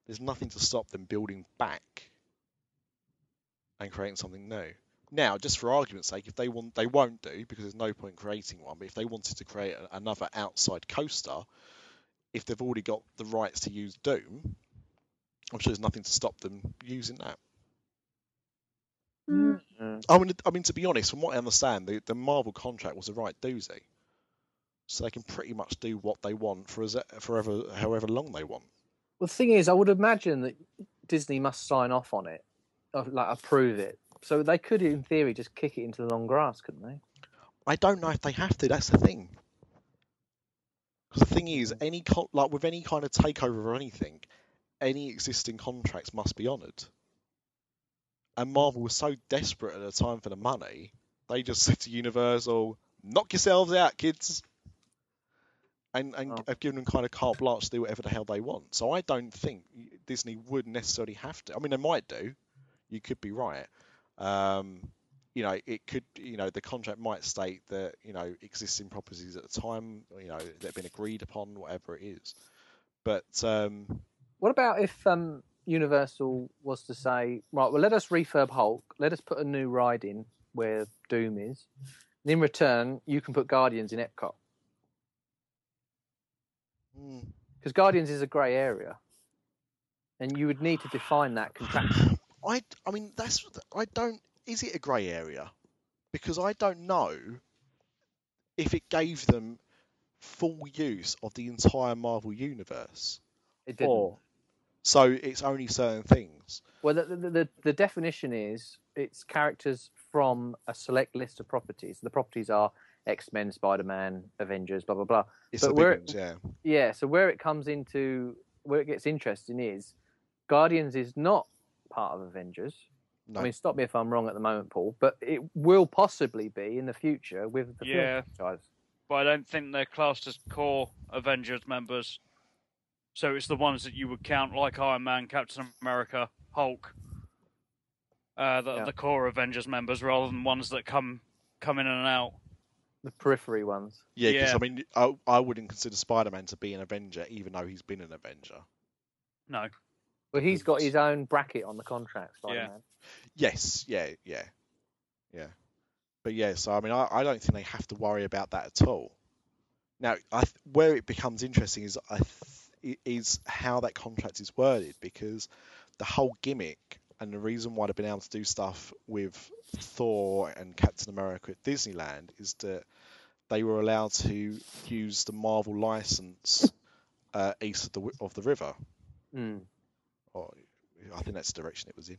there's nothing to stop them building back and creating something new. Now, just for argument's sake, if they want, they won't do because there's no point creating one. But if they wanted to create a, another outside coaster, if they've already got the rights to use Doom, I'm sure there's nothing to stop them using that. Mm. Mm. I mean, I mean to be honest, from what I understand, the, the Marvel contract was a right doozy, so they can pretty much do what they want for as forever, however long they want. Well, the thing is, I would imagine that Disney must sign off on it, like approve it. So they could, in theory, just kick it into the long grass, couldn't they? I don't know if they have to. That's the thing. Because the thing is, any con- like with any kind of takeover or anything, any existing contracts must be honoured. And Marvel was so desperate at the time for the money, they just said to Universal, "Knock yourselves out, kids," and and Oh. have given them kind of carte blanche to do whatever the hell they want. So I don't think Disney would necessarily have to. I mean, they might do. You could be right. Um, you know, it could, you know, the contract might state that, you know, existing properties at the time, you know, that have been agreed upon, whatever it is. But um, What about if um, Universal was to say, right, well, let us refurb Hulk, let us put a new ride in where Doom is, and in return, you can put Guardians in Epcot hmm, because Guardians is a grey area, and you would need to define that contractually. I, I mean, that's, I don't, is it a grey area? Because I don't know if it gave them full use of the entire Marvel universe. It didn't. Or, so it's only certain things. Well, the, the, the, the definition is it's characters from a select list of properties. The properties are X Men, Spider Man, Avengers, blah blah blah. It's But the where- big ones, yeah. Yeah, so where it comes into where it gets interesting is Guardians is not part of Avengers. No. I mean, stop me if I'm wrong at the moment, Paul, but it will possibly be in the future with the Yeah. film franchise. But I don't think they're classed as core Avengers members. So it's the ones that you would count like Iron Man, Captain America, Hulk. Uh, the, Yeah. the core Avengers members rather than ones that come come in and out. The periphery ones. Yeah, because Yeah. I mean, I, I wouldn't consider Spider-Man to be an Avenger, even though he's been an Avenger. No. Well, he's got his own bracket on the contract, Spider-Man. Yes, yeah, yeah, yeah. But yeah, so I mean, I, I don't think they have to worry about that at all. Now, I where it becomes interesting is I th- is how that contract is worded because the whole gimmick and the reason why they've been able to do stuff with Thor and Captain America at Disneyland is that they were allowed to use the Marvel license uh, east of the of the river Mm. or I think that's the direction it was in.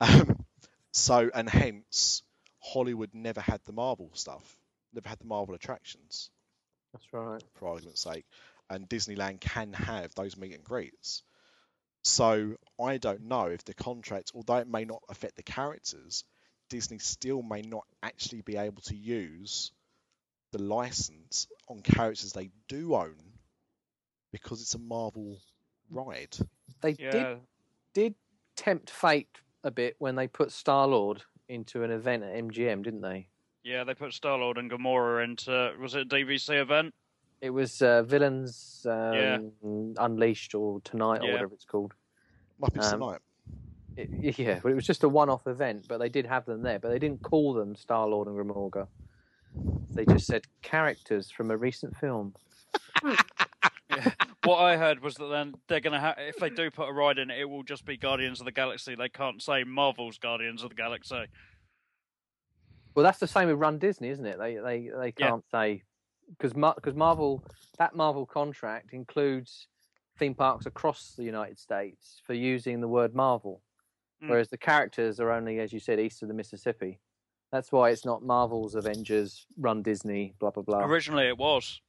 Um, so, and hence, Hollywood never had the Marvel stuff, never had the Marvel attractions, That's right. for argument's sake, and Disneyland can have those meet and greets. So, I don't know if the contract, although it may not affect the characters, Disney still may not actually be able to use the license on characters they do own because it's a Marvel ride. They did did tempt fate a bit when they put Star Lord into an event at MGM, didn't they? Yeah, they put Star Lord and Gamora into was it a DVC event? It was uh, Villains um, Yeah. Unleashed or Tonight or Yeah. whatever it's called. Muppets Um, Tonight. It, yeah, but it was just a one-off event. But they did have them there, but they didn't call them Star Lord and Gamora. They just said characters from a recent film. what I heard was that then they're gonna have if they do put a ride in it, it will just be Guardians of the Galaxy. They can't say Marvel's Guardians of the Galaxy. Well, that's the same with Run Disney, isn't it? They they they can't say because because Marvel that Marvel contract includes theme parks across the United States for using the word Marvel, Mm. whereas the characters are only, as you said, east of the Mississippi. That's why it's not Marvel's Avengers, Run Disney, blah blah blah. Originally, it was.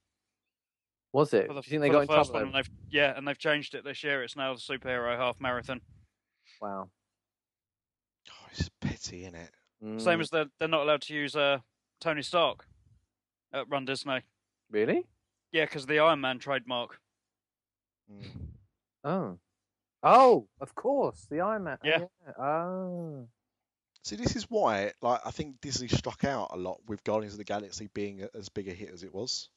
Was it? For the, Do you think they for got the in first trouble? one, and they've yeah, and they've changed it this year. It's now the superhero half marathon. Wow. Oh, it's petty, isn't it? Same Mm, as they're they're not allowed to use uh, Tony Stark at Run Disney. really? Yeah, because the Iron Man trademark. Mm. Oh. Oh, of course, the Iron Man. Yeah. Oh. See, this is why, like, I think Disney struck out a lot with Guardians of the Galaxy being as big a hit as it was,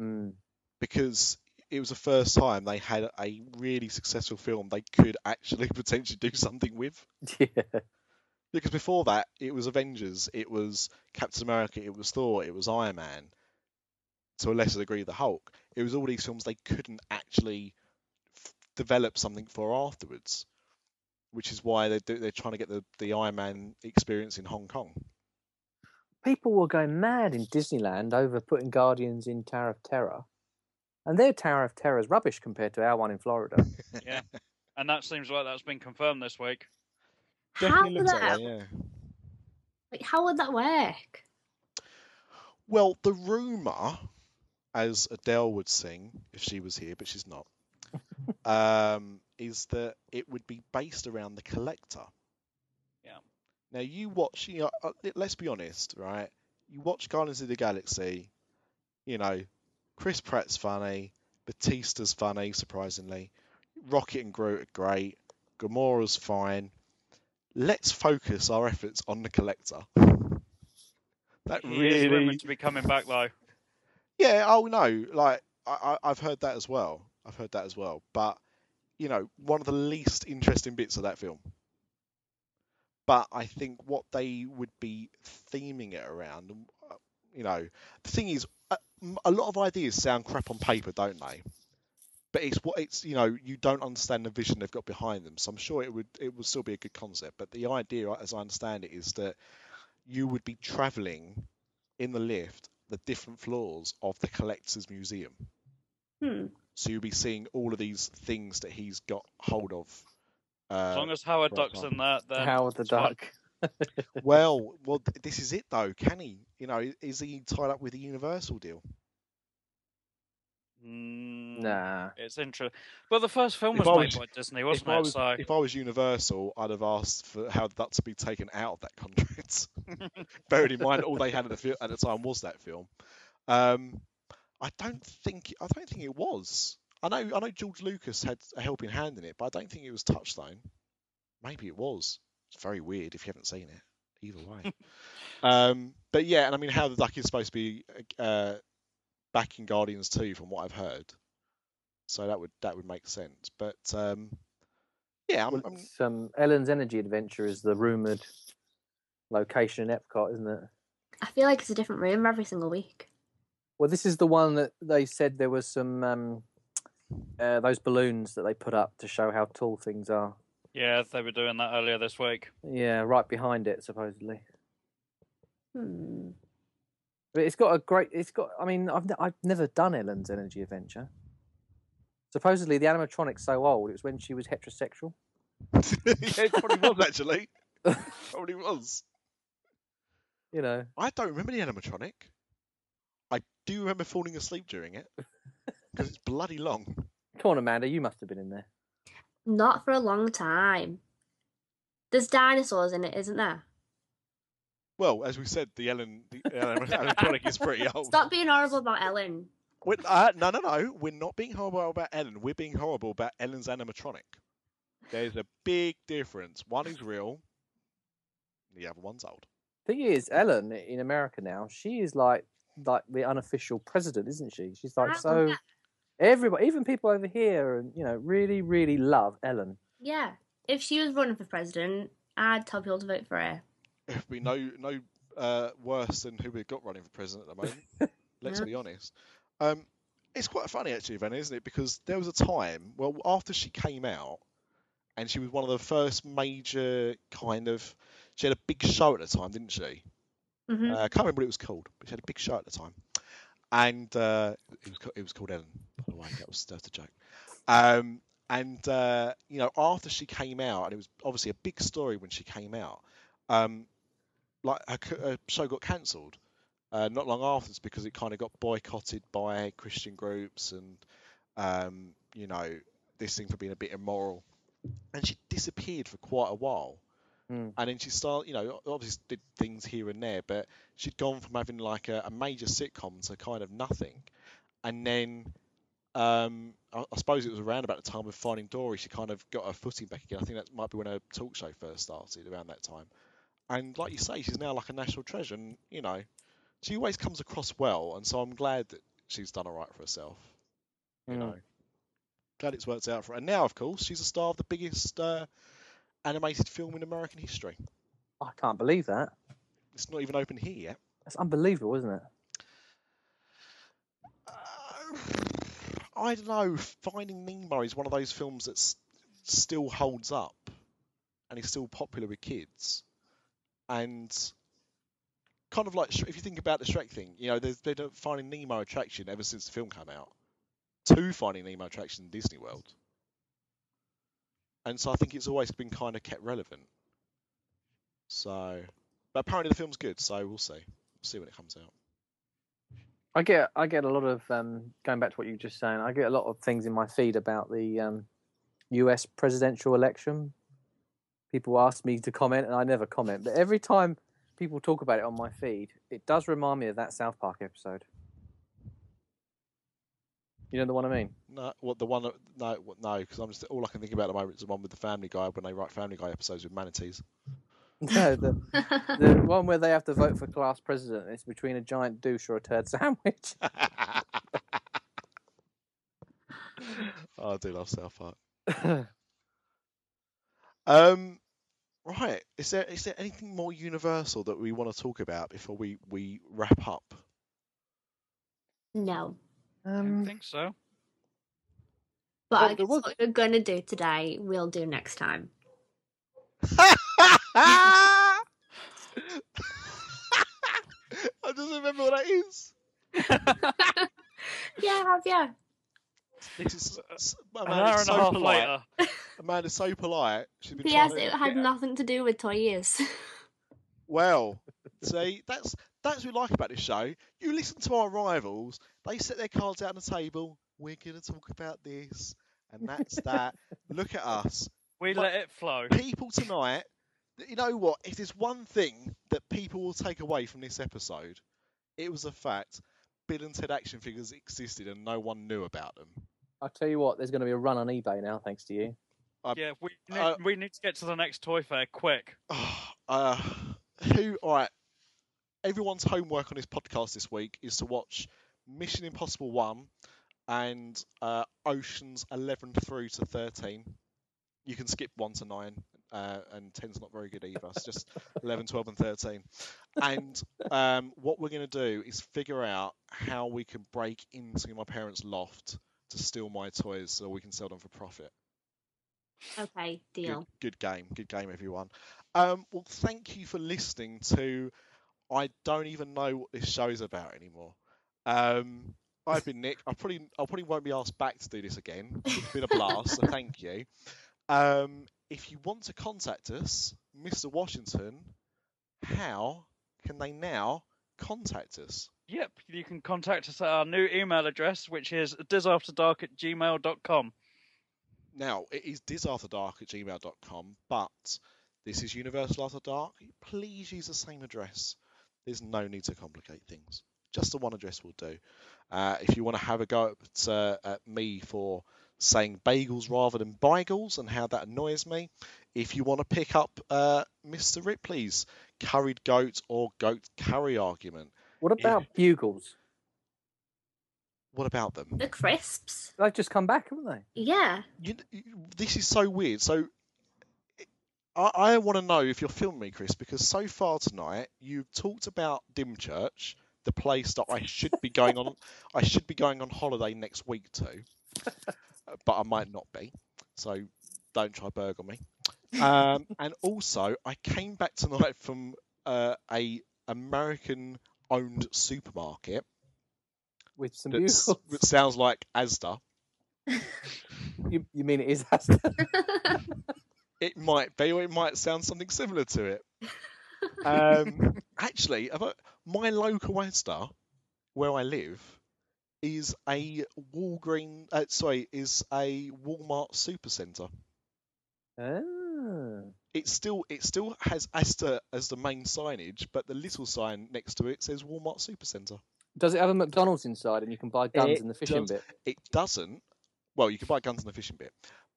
Mm. because it was the first time they had a really successful film they could actually potentially do something with. Yeah. Because before that, it was Avengers, it was Captain America, it was Thor, it was Iron Man, to a lesser degree, the Hulk. It was all these films they couldn't actually f- develop something for afterwards, which is why they do, they're trying to get the, the Iron Man experience in Hong Kong. People were going mad in Disneyland over putting Guardians in Tower of Terror. And their Tower of Terror is rubbish compared to our one in Florida. Yeah, and that seems like that's been confirmed this week. How Definitely would looks that that way, yeah. like how would that work? Well, the rumour, as Adele would sing if she was here, but she's not, um, is that it would be based around the collector. Yeah. Now you watch, you know, uh, let's be honest, right? You watch Guardians of the Galaxy, you know, Chris Pratt's funny, Bautista's funny, surprisingly, Rocket and Groot are great, Gamora's fine. Let's focus our efforts on the collector. That He is really rumored to be coming back though. yeah, oh no, like I, I, I've heard that as well. I've heard that as well. But you know, one of the least interesting bits of that film. But I think what they would be theming it around, uh, you know, the thing is, a, a lot of ideas sound crap on paper, don't they? But it's what it's you know you don't understand the vision they've got behind them. So I'm sure it would it would still be a good concept. But the idea, as I understand it, is that you would be travelling in the lift the different floors of the collector's museum. Hmm. So you'll be seeing all of these things that he's got hold of. As Uh, long as Howard right, Duck's right. in that, then Howard the. Duck. well, well, this is it though. Can he? You know, is he tied up with the Universal deal? Mm, Nah. It's interesting. Well, the first film If was made by Disney, wasn't if it? was, So if I was Universal, I'd have asked for how that to be taken out of that contract. Bearing in mind all they had at the at the time was that film. Um, I don't think I don't think it was. I know I know George Lucas had a helping hand in it, but I don't think it was Touchstone. Maybe it was. It's very weird if you haven't seen it. Either way. um, but yeah, and I mean, Howard the Duck is supposed to be uh, back in Guardians 2, from what I've heard. So that would that would make sense. But um, yeah, I'm, Well, I'm, um, Ellen's Energy Adventure is the rumoured location in Epcot, isn't it? I feel like it's a different room every single week. Well, this is the one that they said there was some um, uh, those balloons that they put up to show how tall things are. yeah, they were doing that earlier this week. Yeah, right behind it, supposedly. Hmm. But it's got a great. It's got. I mean, I've ne- I've never done Ellen's Energy Adventure. Supposedly, the animatronic's so old. It was when she was heterosexual. yeah, it probably was actually. probably was. You know, I don't remember the animatronic. I do remember falling asleep during it because it's bloody long. come on, Amanda, you must have been in there. Not for a long time. There's dinosaurs in it, isn't there? Well, as we said, the Ellen the Ellen animatronic is pretty old. Stop being horrible about Ellen. We're, uh, no, no, no. We're not being horrible about Ellen. We're being horrible about Ellen's animatronic. There's a big difference. One is real. The other one's old. Thing is, Ellen in America now, she is like like the unofficial president, isn't she? She's like so. Yeah. Everybody, even people over here, and you know, really, really love Ellen. Yeah. If she was running for president, I'd tell people to vote for her. It'd be no no uh, worse than who we've got running for president at the moment. Let's Yeah. be honest. Um, It's quite funny actually, Vanna, isn't it? Because there was a time, well, after she came out, and she was one of the first major kind of. She had a big show at the time, didn't she? Mhm. Uh, I can't remember what it was called, but she had a big show at the time, and uh, it, was, it was called Ellen. By the way, that was that's a joke. Um, and uh, you know, after she came out, and it was obviously a big story when she came out. Um, like her, her show got cancelled uh, not long afterwards because it kind of got boycotted by Christian groups and um, you know this thing for being a bit immoral, and she disappeared for quite a while. Hmm. And then she started, you know, obviously did things here and there, but she'd gone from having like a, a major sitcom to kind of nothing. And then um, I, I suppose it was around about the time of Finding Dory, she kind of got her footing back again. I think that might be when her talk show first started around that time. And like you say, she's now like a national treasure, and you know, she always comes across well. And so I'm glad that she's done all right for herself. You Mm. know, glad it's worked out for her. And now, of course, she's a star of the biggest uh, animated film in American history. I can't believe that. It's not even open here yet. That's unbelievable, isn't it? I don't know. Finding Nemo is one of those films that still holds up and is still popular with kids. And kind of like if you think about the Shrek thing, you know, there's been a Finding Nemo attraction ever since the film came out. Two Finding Nemo attractions in Disney World. And so I think it's always been kind of kept relevant. So, but apparently the film's good, so we'll see. We'll see when it comes out. I get I get a lot of um, going back to what you were just saying. I get a lot of things in my feed about the um, U.S. presidential election. People ask me to comment, and I never comment. But every time people talk about it on my feed, it does remind me of that South Park episode. You know the one I mean? No, what the one? No, no, because I'm just all I can think about at the moment is the one with the Family Guy when they write Family Guy episodes with manatees. No, the, the one where they have to vote for class president. It's between a giant douche or a turd sandwich. oh, I do love South Park. Um, right. Is there is there anything more universal that we want to talk about before we we wrap up? no. I don't um, think so. But Well, I guess was- what we're going to do today, we'll do next time. I just remember what that is. Yeah, have yeah. This is s- An hour and a so half polite. later. Amanda's so polite. She's been P.S. trying to It had get- nothing to do with toy ears. Well, see, that's that's what we like about this show. You listen to our rivals; they set their cards out on the table. We're going to talk about this, and that's that. Look at us, We But- let it flow. people tonight. You know what? If there's one thing that people will take away from this episode, it was the fact Bill and Ted action figures existed and no one knew about them. I'll tell you what, there's going to be a run on eBay now, thanks to you. Yeah, we need, uh, we need to get to the next toy fair quick. uh, who? All right. Everyone's homework on this podcast this week is to watch Mission Impossible One and uh, Oceans Eleven through to Thirteen. You can skip one to nine, uh, and 10's not very good either. It's just 11, 12, and 13. And um, what we're going to do is figure out how we can break into my parents' loft to steal my toys so we can sell them for profit. okay, Good, deal. good game. Good game, everyone. Um, well, thank you for listening to. I don't even know what this show is about anymore. Um, I've been Nick. I probably I probably won't be asked back to do this again. It's been a blast, so thank you. Um, if you want to contact us, Mr. Washington, how can they now contact us? Yep, you can contact us at our new email address, which is disafterdark at gmail.com. Now, it is disafterdark at gmail.com, but this is Universal After Dark. Please use the same address. There's no need to complicate things. Just the one address will do. Uh, if you want to have a go at, uh, at me for saying bagels rather than bagels and how that annoys me, if you want to pick up uh, Mr. Ripley's curried goat or goat curry argument, What Yeah. about bugles? what about them? The crisps. They've just come back, haven't they? Yeah. You, you, this is so weird. So, I, I want to know if you're filming me, Chris, because so far tonight you've talked about Dymchurch, the place that I should be going on. I should be going on holiday next week to, but I might not be. So don't try burgle me. Um, and also, I came back tonight from uh, a American-owned supermarket With some beautiful. that sounds like Asda. You, you mean it is Asda? It might be, or it might sound something similar to it. Um, actually, about- my local Asda, where I live, is a Walgreen. Uh, sorry, is a Walmart supercenter. ah. It still it still has Asda as the main signage, but the little sign next to it says Walmart Supercenter. Does it have a McDonald's inside and you can buy guns It in the fishing does. bit? It doesn't. Well, you can buy guns in the fishing bit,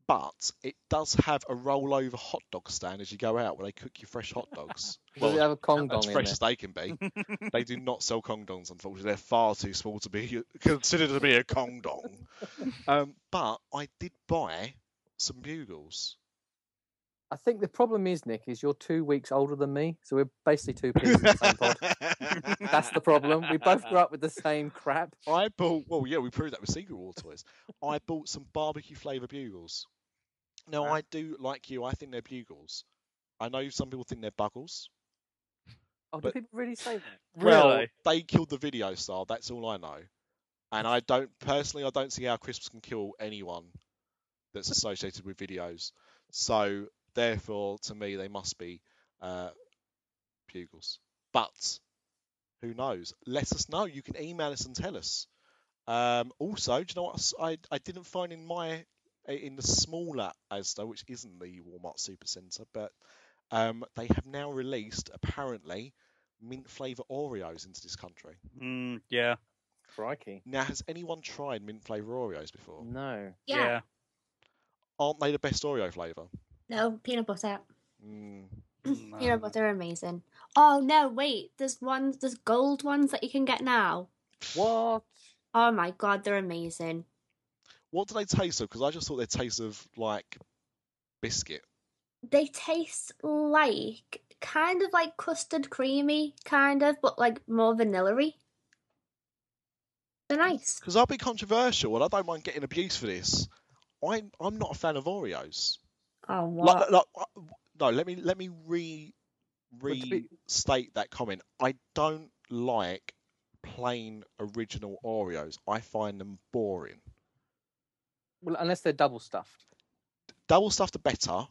but it does have a rollover hot dog stand as you go out, where they cook you fresh hot dogs. Does it have a Kong as dong in fresh there? as they can be. they do not sell Kong dongs, unfortunately. They're far too small to be considered to be a Kong dong. Um, but I did buy some bugles. I think the problem is, Nick, is you're two weeks older than me, so we're basically two peas in the same pod. That's the problem. We both grew up with the same crap. I bought. Well, yeah, we proved that with Secret War toys. I bought some barbecue flavour bugles. Now, I do like you. I think they're bugles. I know some people think they're buggles. Oh, do people really say that? Well, Really? they killed the video star. That's all I know. And I don't personally. I don't see how crisps can kill anyone that's associated with videos. So therefore, to me, they must be uh, bugles. But who knows? Let us know. You can email us and tell us. Um, also, do you know what I I didn't find in my in the smaller Asda, which isn't the Walmart Supercenter, but um, they have now released apparently mint flavour Oreos into this country. Mm, yeah. Crikey. Now, has anyone tried mint flavour Oreos before? No. yeah. Aren't they the best Oreo flavour? No, peanut butter. Mm. Mm, Peanut butter are amazing. Oh no, wait. There's ones. There's gold ones that you can get now. What? Oh my god, they're amazing. What do they taste of? Because I just thought they taste of like biscuit. They taste like kind of like custard creamy, kind of, but like more vanilla-y. They're nice. Because I'll be controversial, and I don't mind getting abuse for this. I'm I'm not a fan of Oreos. Oh Like, what? like, uh, no, let me let me re But to be- restate that comment. I don't like plain original Oreos. I find them boring. Well, unless they're double stuffed. Double stuffed are better.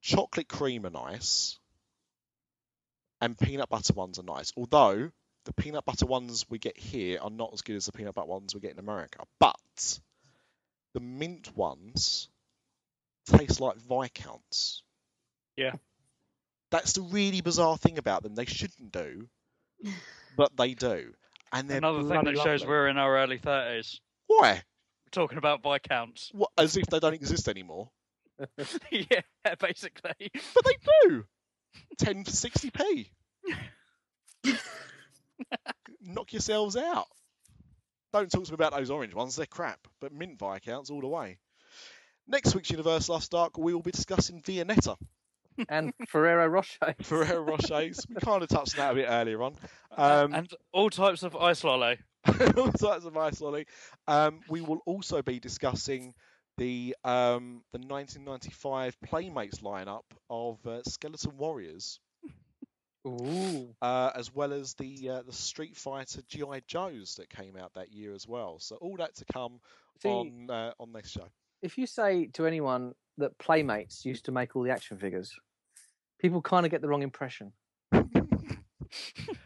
Chocolate cream are nice. And peanut butter ones are nice. Although the peanut butter ones we get here are not as good as the peanut butter ones we get in America. But the mint ones taste like Viscounts. Yeah. That's the really bizarre thing about them. They shouldn't do, but they do. And they're Another thing bloody that shows we're in our early 30s. Why? We're talking about Viscounts. What, as if they don't exist anymore. yeah, basically. But they do. 10 for 60p. Knock yourselves out. Don't talk to me about those orange ones, they're crap. But mint Viscounts all the way. Next week's Universal After Dark, we will be discussing Viennetta. And Ferrero Rocher. Ferrero Rochers. we kind of touched on that a bit earlier on. Um, and all types of ice lolly. all sorts of ice lolly. Um, we will also be discussing the um, the 1995 Playmates lineup of uh, Skeleton Warriors. Ooh. uh, as well as the uh, the Street Fighter GI Joes that came out that year as well. So all that to come See, on uh, on next show. if you say to anyone that Playmates used to make all the action figures, people kind of get the wrong impression.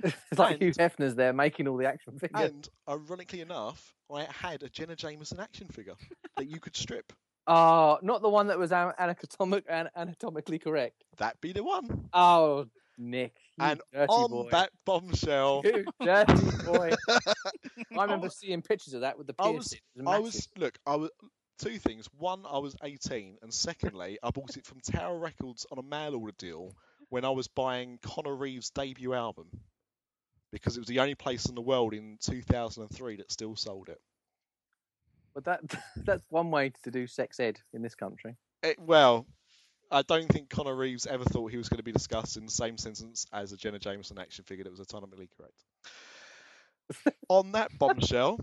it's like Hugh And- Hefner's there making all the action figures. And ironically enough, I had a Jenna Jameson action figure that you could strip. Oh, not the one that was anatomic anatomically correct. That be the one. Oh, Nick, And on boy. that bombshell, You dirty boy. I remember seeing pictures of that with the I was-. I was look. I was two things. One, I was 18, and secondly, I bought it from Tower Records on a mail order deal when I was buying Connor Reeves' debut album because it was the only place in the world in 2003 that still sold it. But that that's one way to do sex ed in this country. It, well, I don't think Connor Reeves ever thought he was going to be discussed in the same sentence as a Jenna Jameson action figure that was anatomically correct. on that bombshell,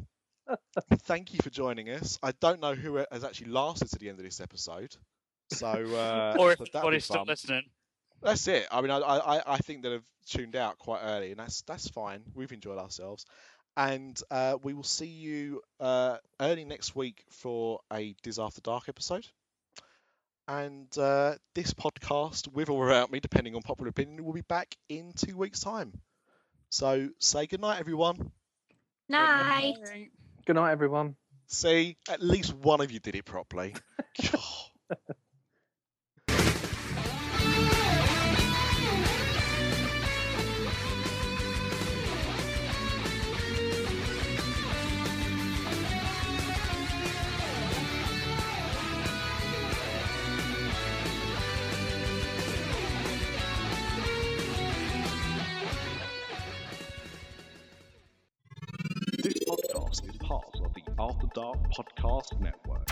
thank you for joining us. I don't know who has actually lasted to the end of this episode, so uh, or if so that'll anybody's still listening. That's it. I mean, I, I, I think that have tuned out quite early, and that's that's fine. We've enjoyed ourselves, and uh, we will see you uh, early next week for a Diz After Dark episode. And uh, this podcast, with or without me, depending on popular opinion, will be back in two weeks' time. So say good night, everyone. Night. Good night, everyone. See, at least one of you did it properly. After Dark Podcast Network.